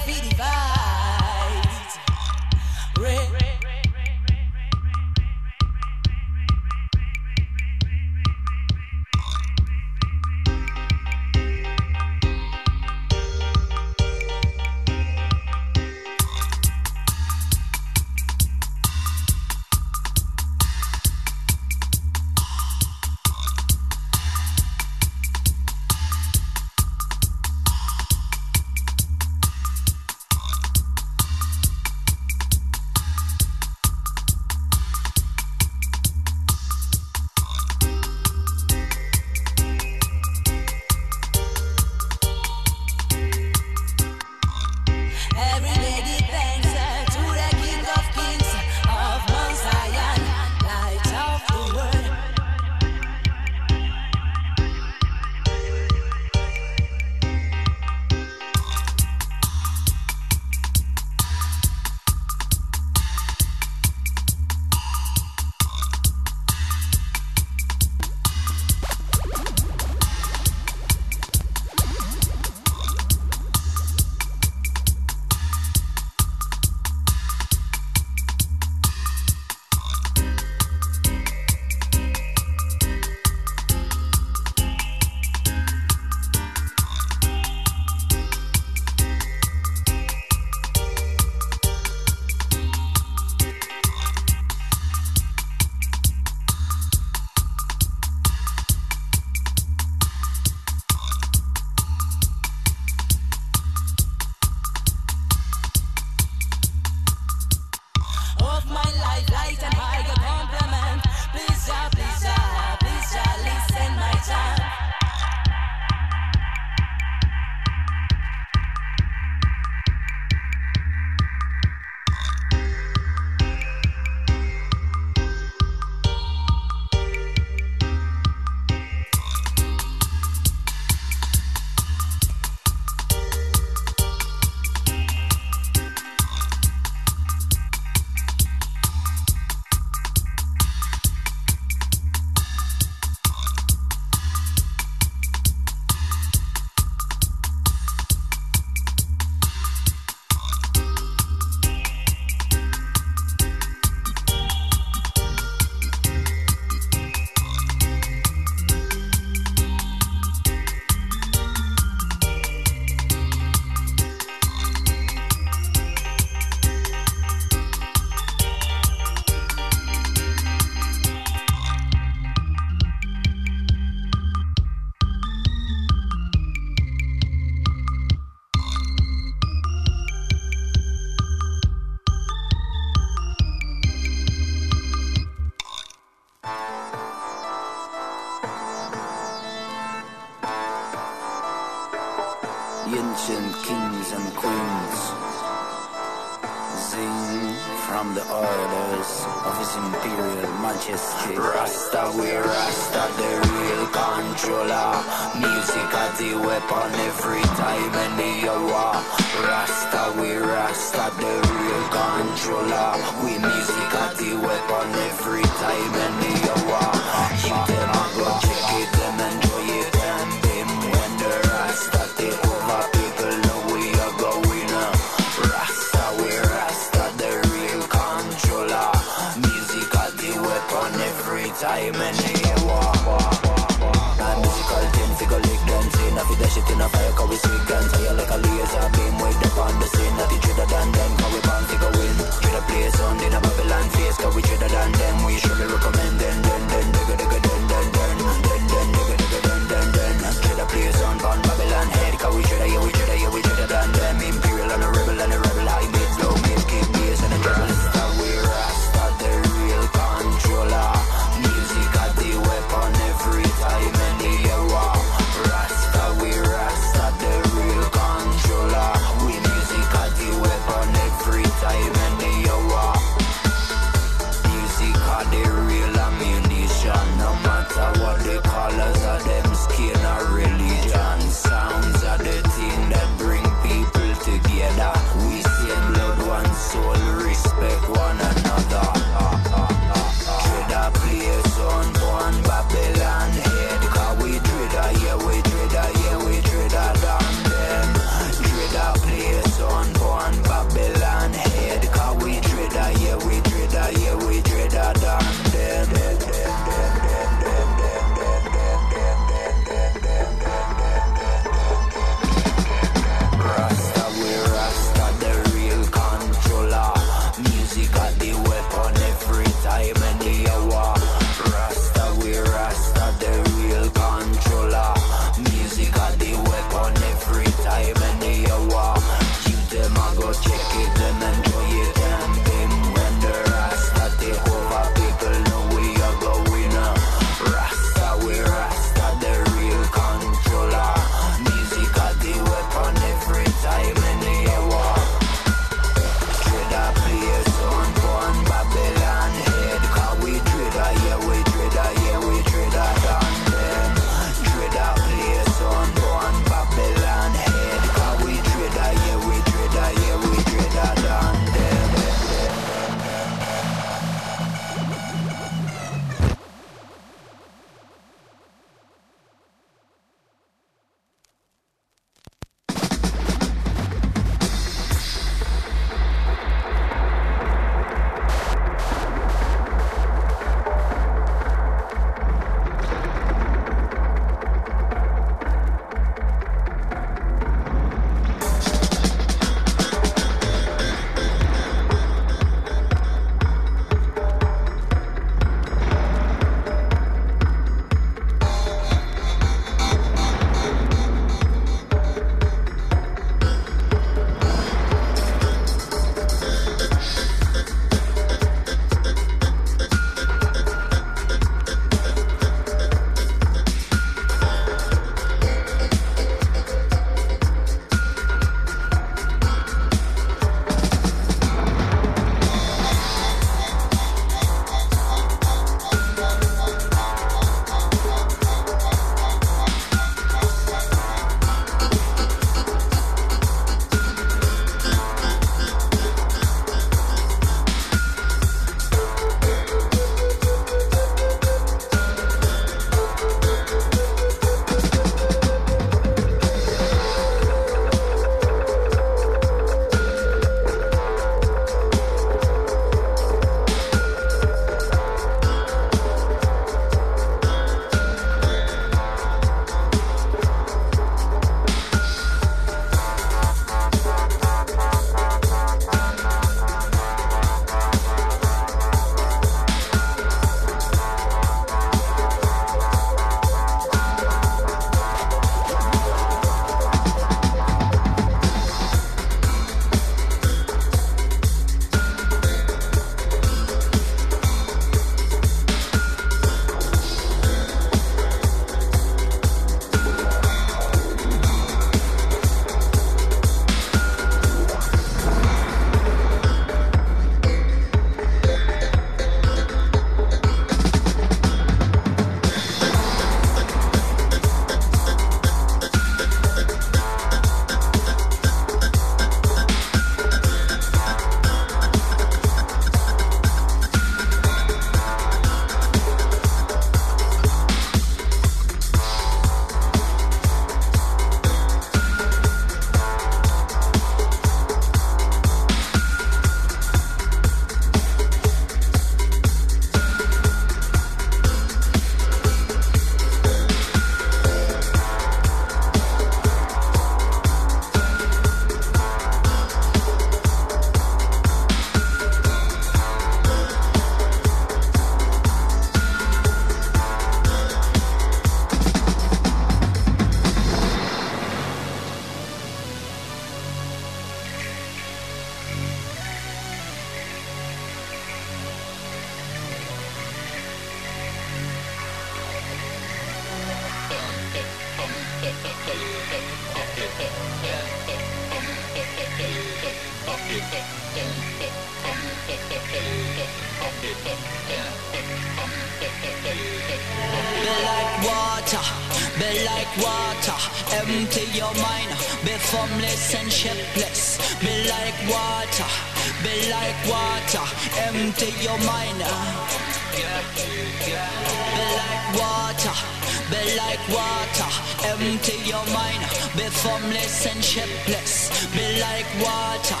Empty your mind, be formless and shapeless. Be like water,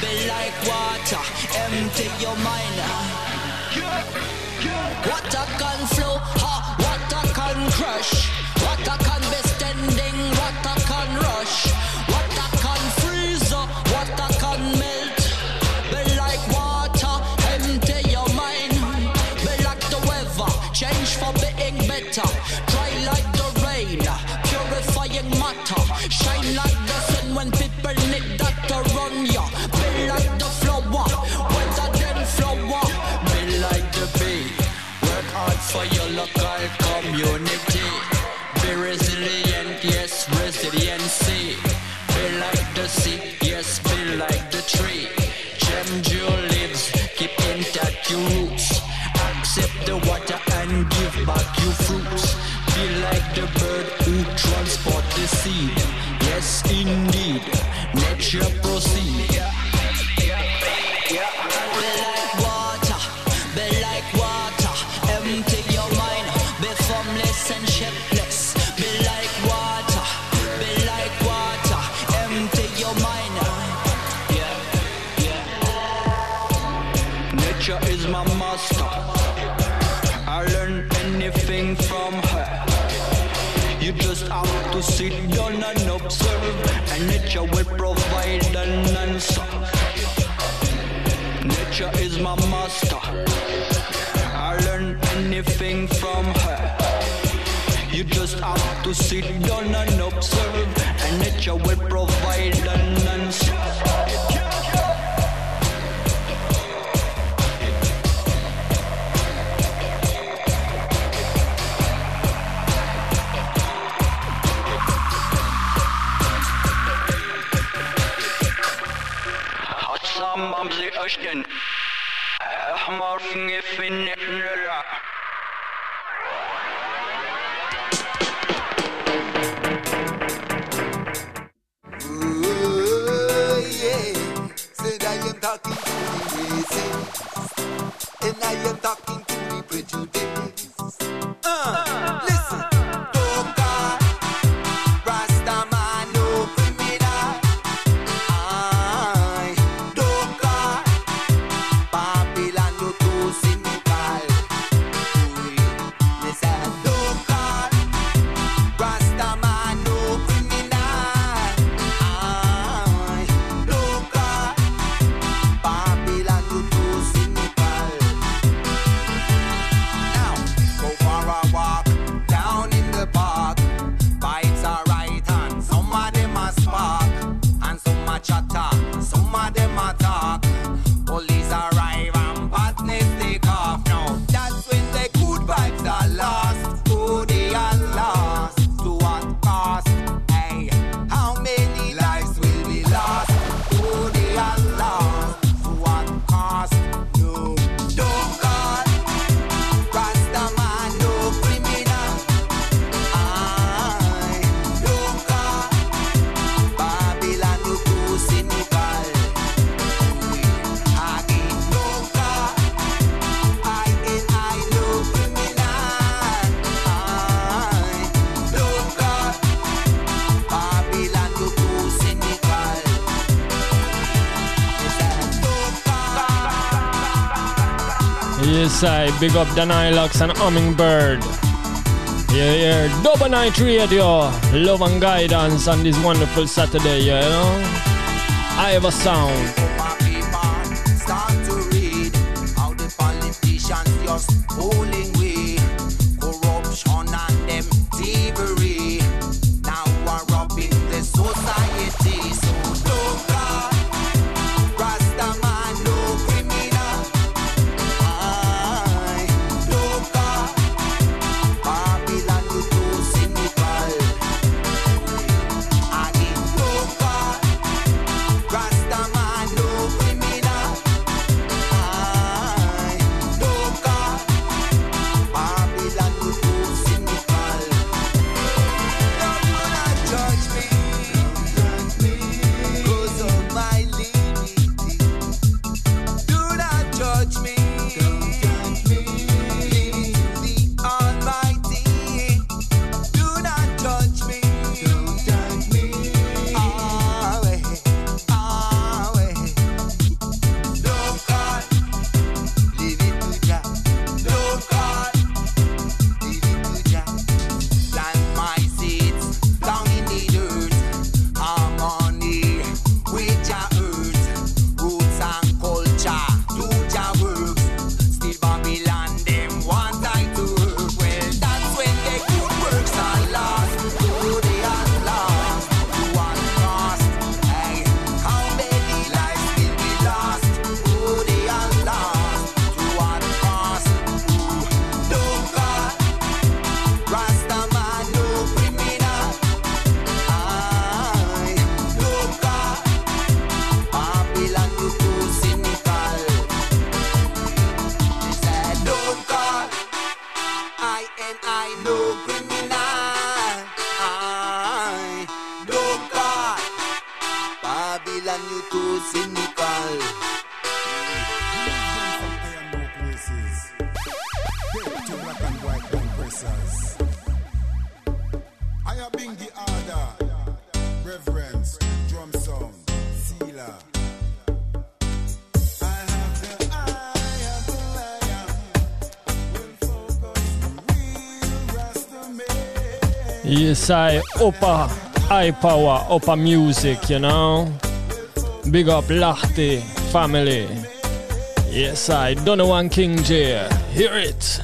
be like water. Empty your mind. Water can flow, huh? water can crush. to sit down and observe, and nature will provide an answer. Nature is my master. I learn anything from her. You just have to sit down and observe, and nature will provide. side. Big up Danilox and Hummingbird. Yeah, yeah, Double Night Radio, love and guidance on this wonderful Saturday, you know? I have a sound. say Opa High Power, Opa Music, you know. Big up Lahti family. Yes, I, don't know one King J. Hear it.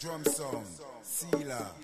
drum sound, Sila.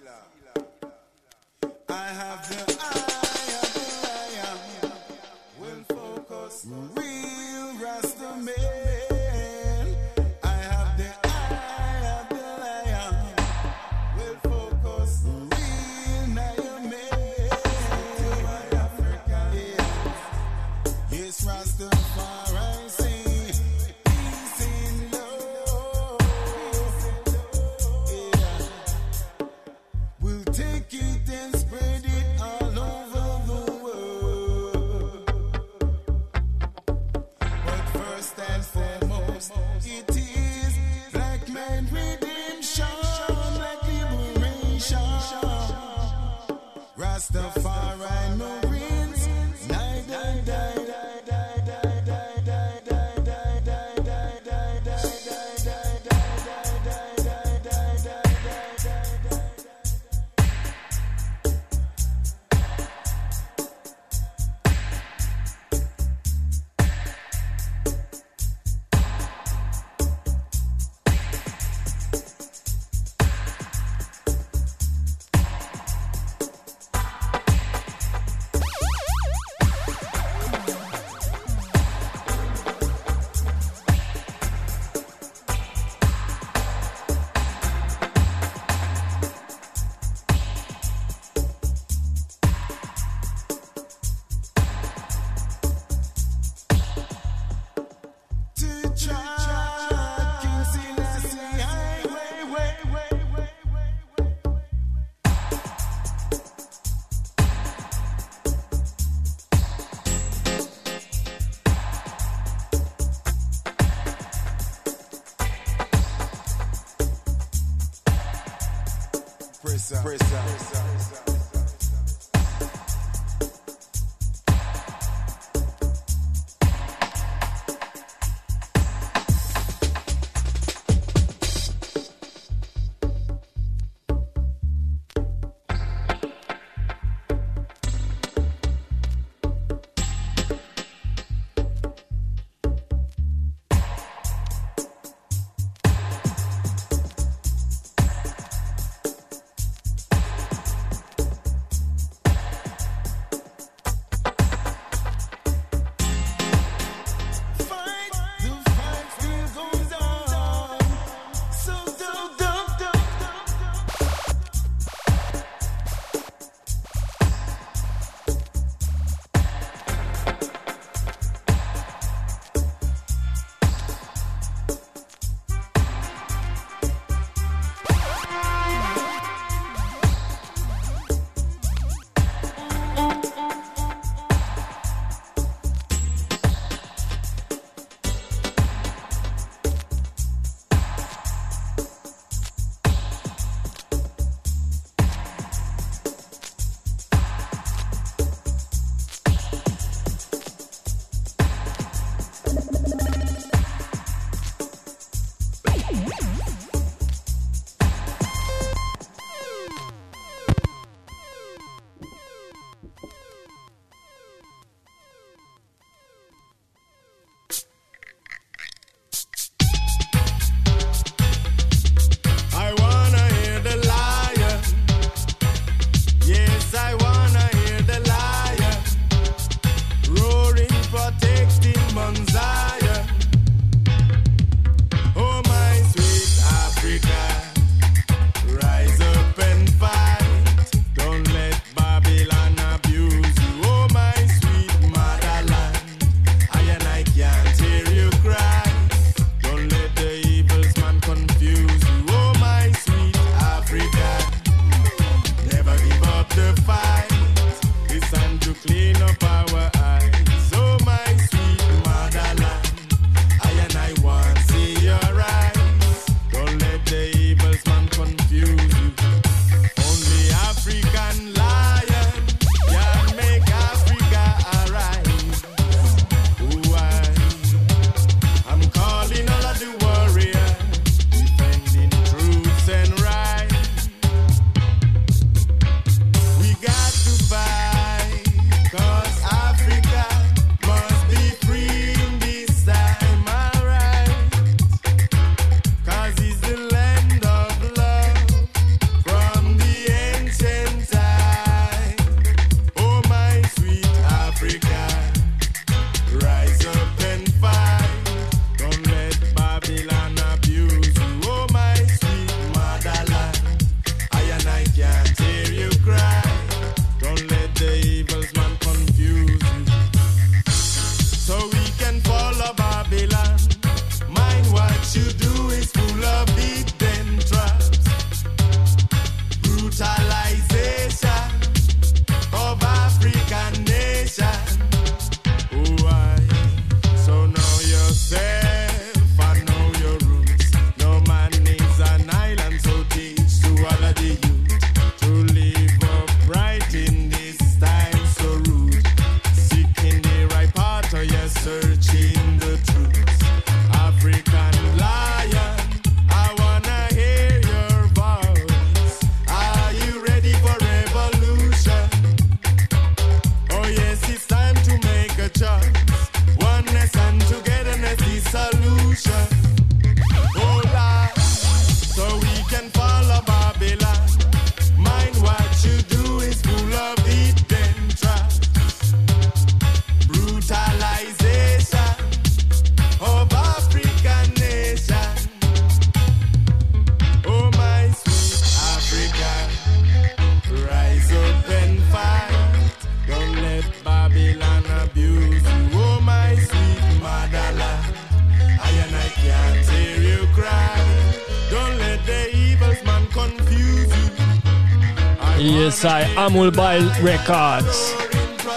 DSI Amul by Records,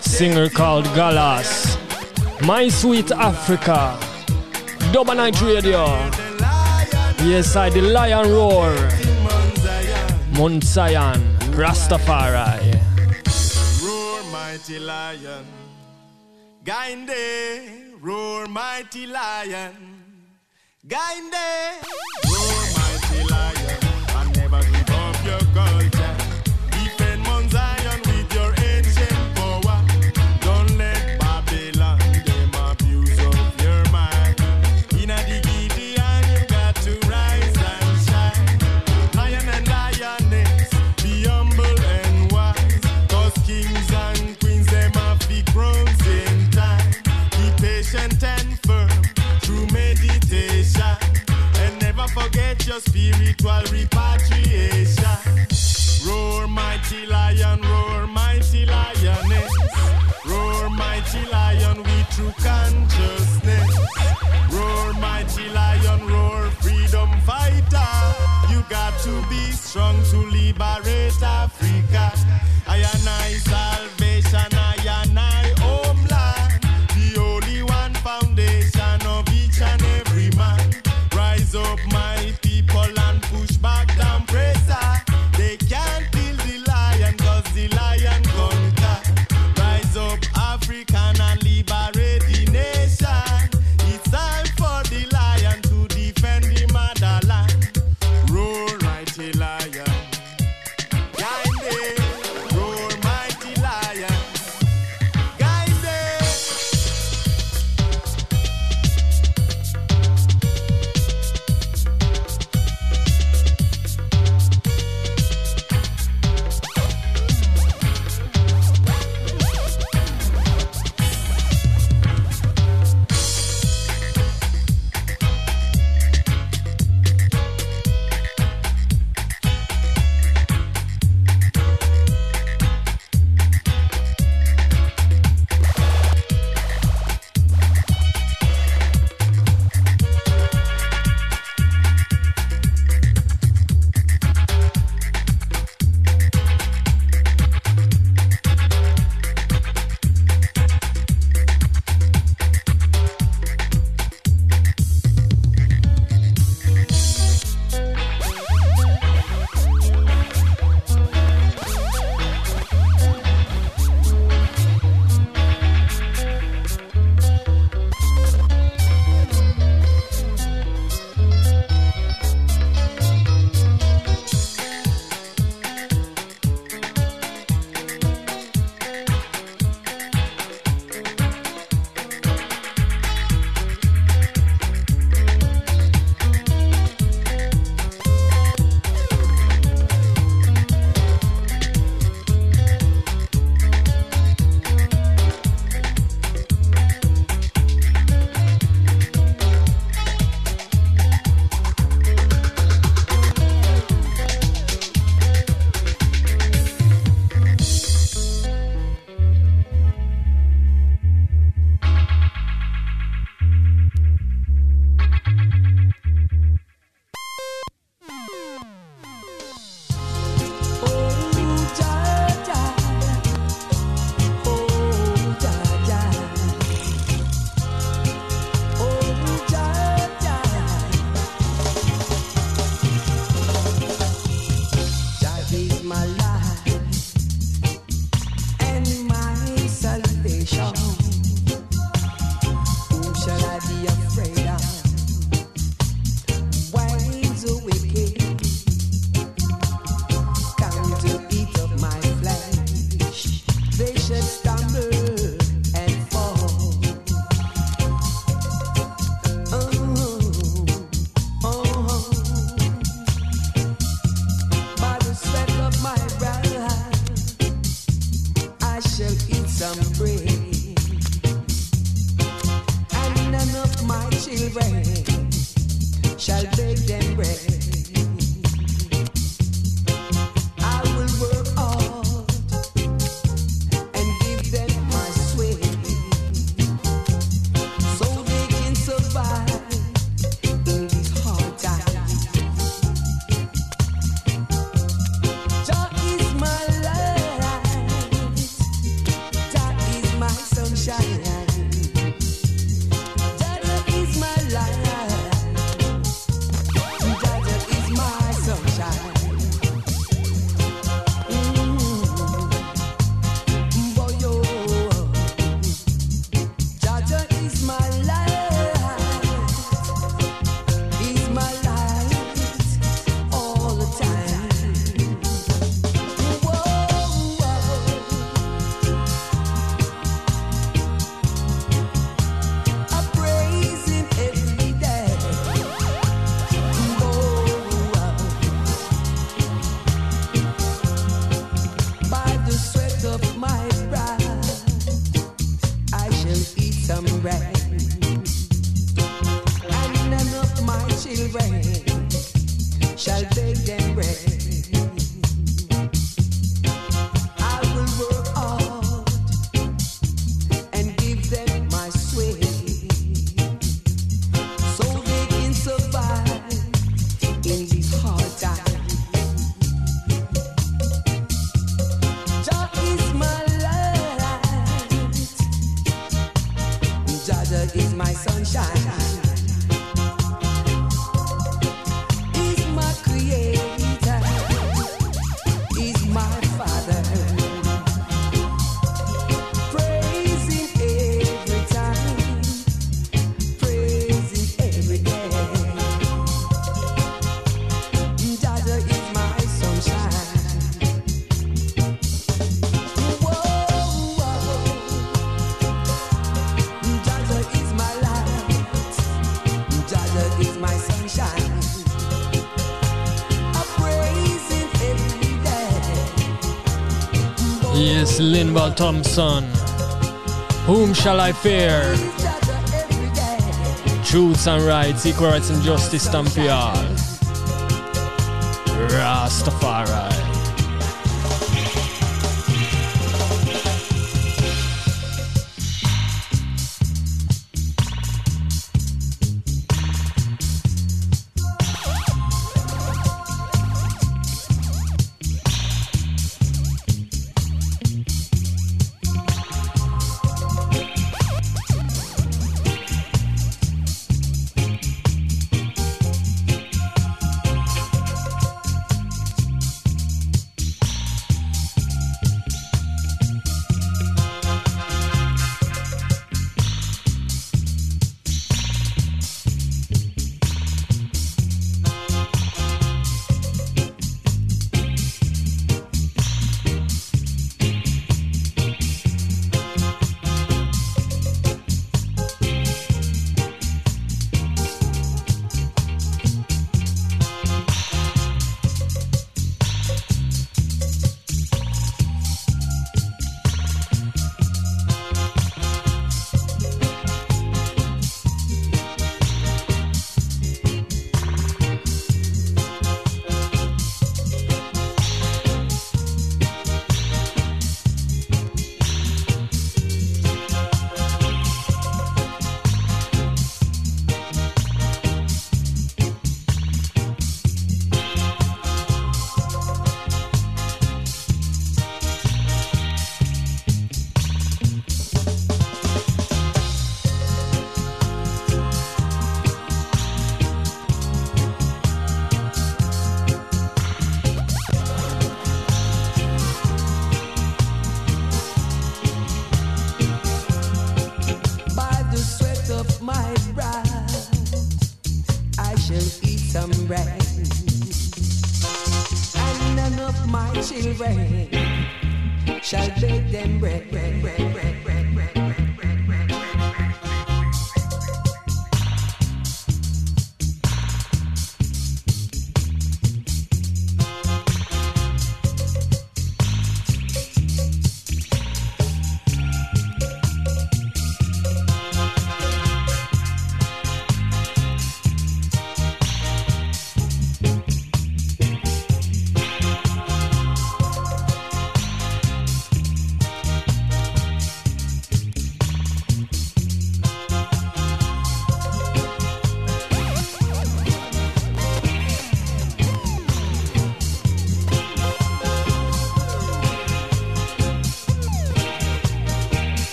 singer called Galas, My Sweet Africa, Doba Night Radio, i The Lion Roar, Mount Zion, Rastafari. Roar, mighty lion, Gainde, roar, mighty lion, Gainde. spiritual repatriation. Roar, mighty lion, roar, mighty lioness. Roar, mighty lion, we true consciousness. Roar, mighty lion, roar, freedom fighter. You got to be strong to liberate Africa. I am nice. Linval Thompson. Whom shall I fear? Truth and rights, equal rights and justice, Stampial. Rastafari.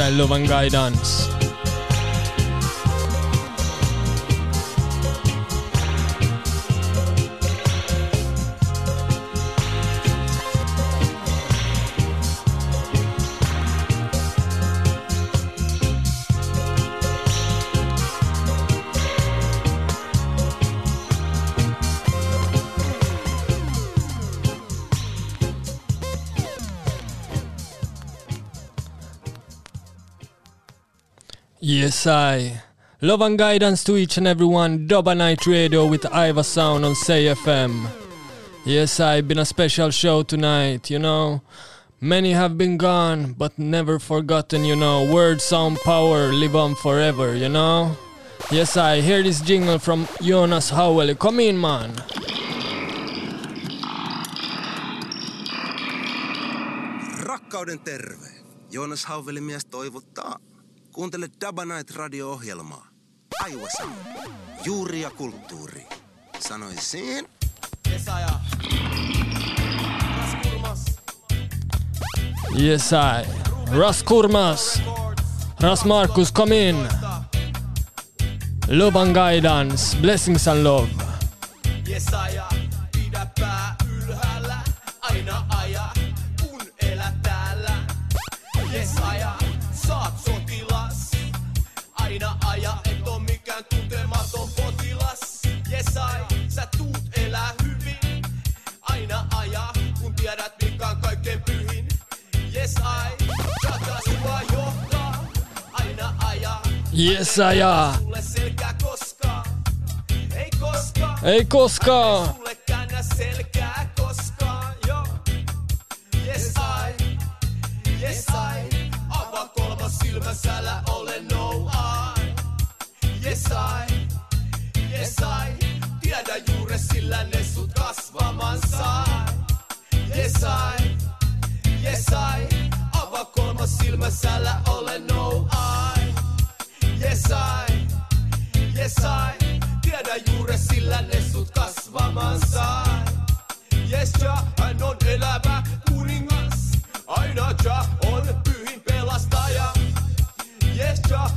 I love and guidance. Love and guidance to each and everyone. Dubba Night Radio with Iva Sound on Say FM. Yes, I've been a special show tonight, you know. Many have been gone, but never forgotten, you know. Word, sound, power live on forever, you know. Yes, I hear this jingle from Jonas Howell. Come in, man. Rakkauden terve. Jonas Hauvelin mies toivottaa Kuuntele Daba Night radio-ohjelmaa. Aiwa Sound. Juuri ja kulttuuri. Sanoisin... Jesaja. Yes, I. Ras Kurmas. Ras Markus, come in. Love and guidance, blessings and love. Jesaja, aja, Yes, I am. sulle selkää koskaan. Ei koskaan. Ei koskaan. Yes I, yes I. Avaa kolmas silmä, sälä ole. Yes I, yes I. Tiedä ne. Yes I, yes I. Ole no I. Yes I, yes I. Tiedä juuri sillä ne sut kasvamaan. Yes ja, hän on elävä kuningas. Aina ja on pyhin pelastaja. Yes ja,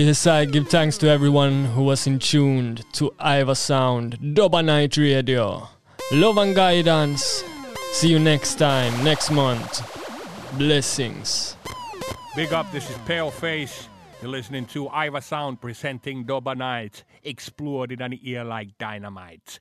I give thanks to everyone who was in tuned to Iva Sound, Doba Night Radio. Love and guidance. See you next time, next month. Blessings. Big up, this is Paleface. You're listening to Iva Sound presenting Doba Night. Explode in an ear like dynamite.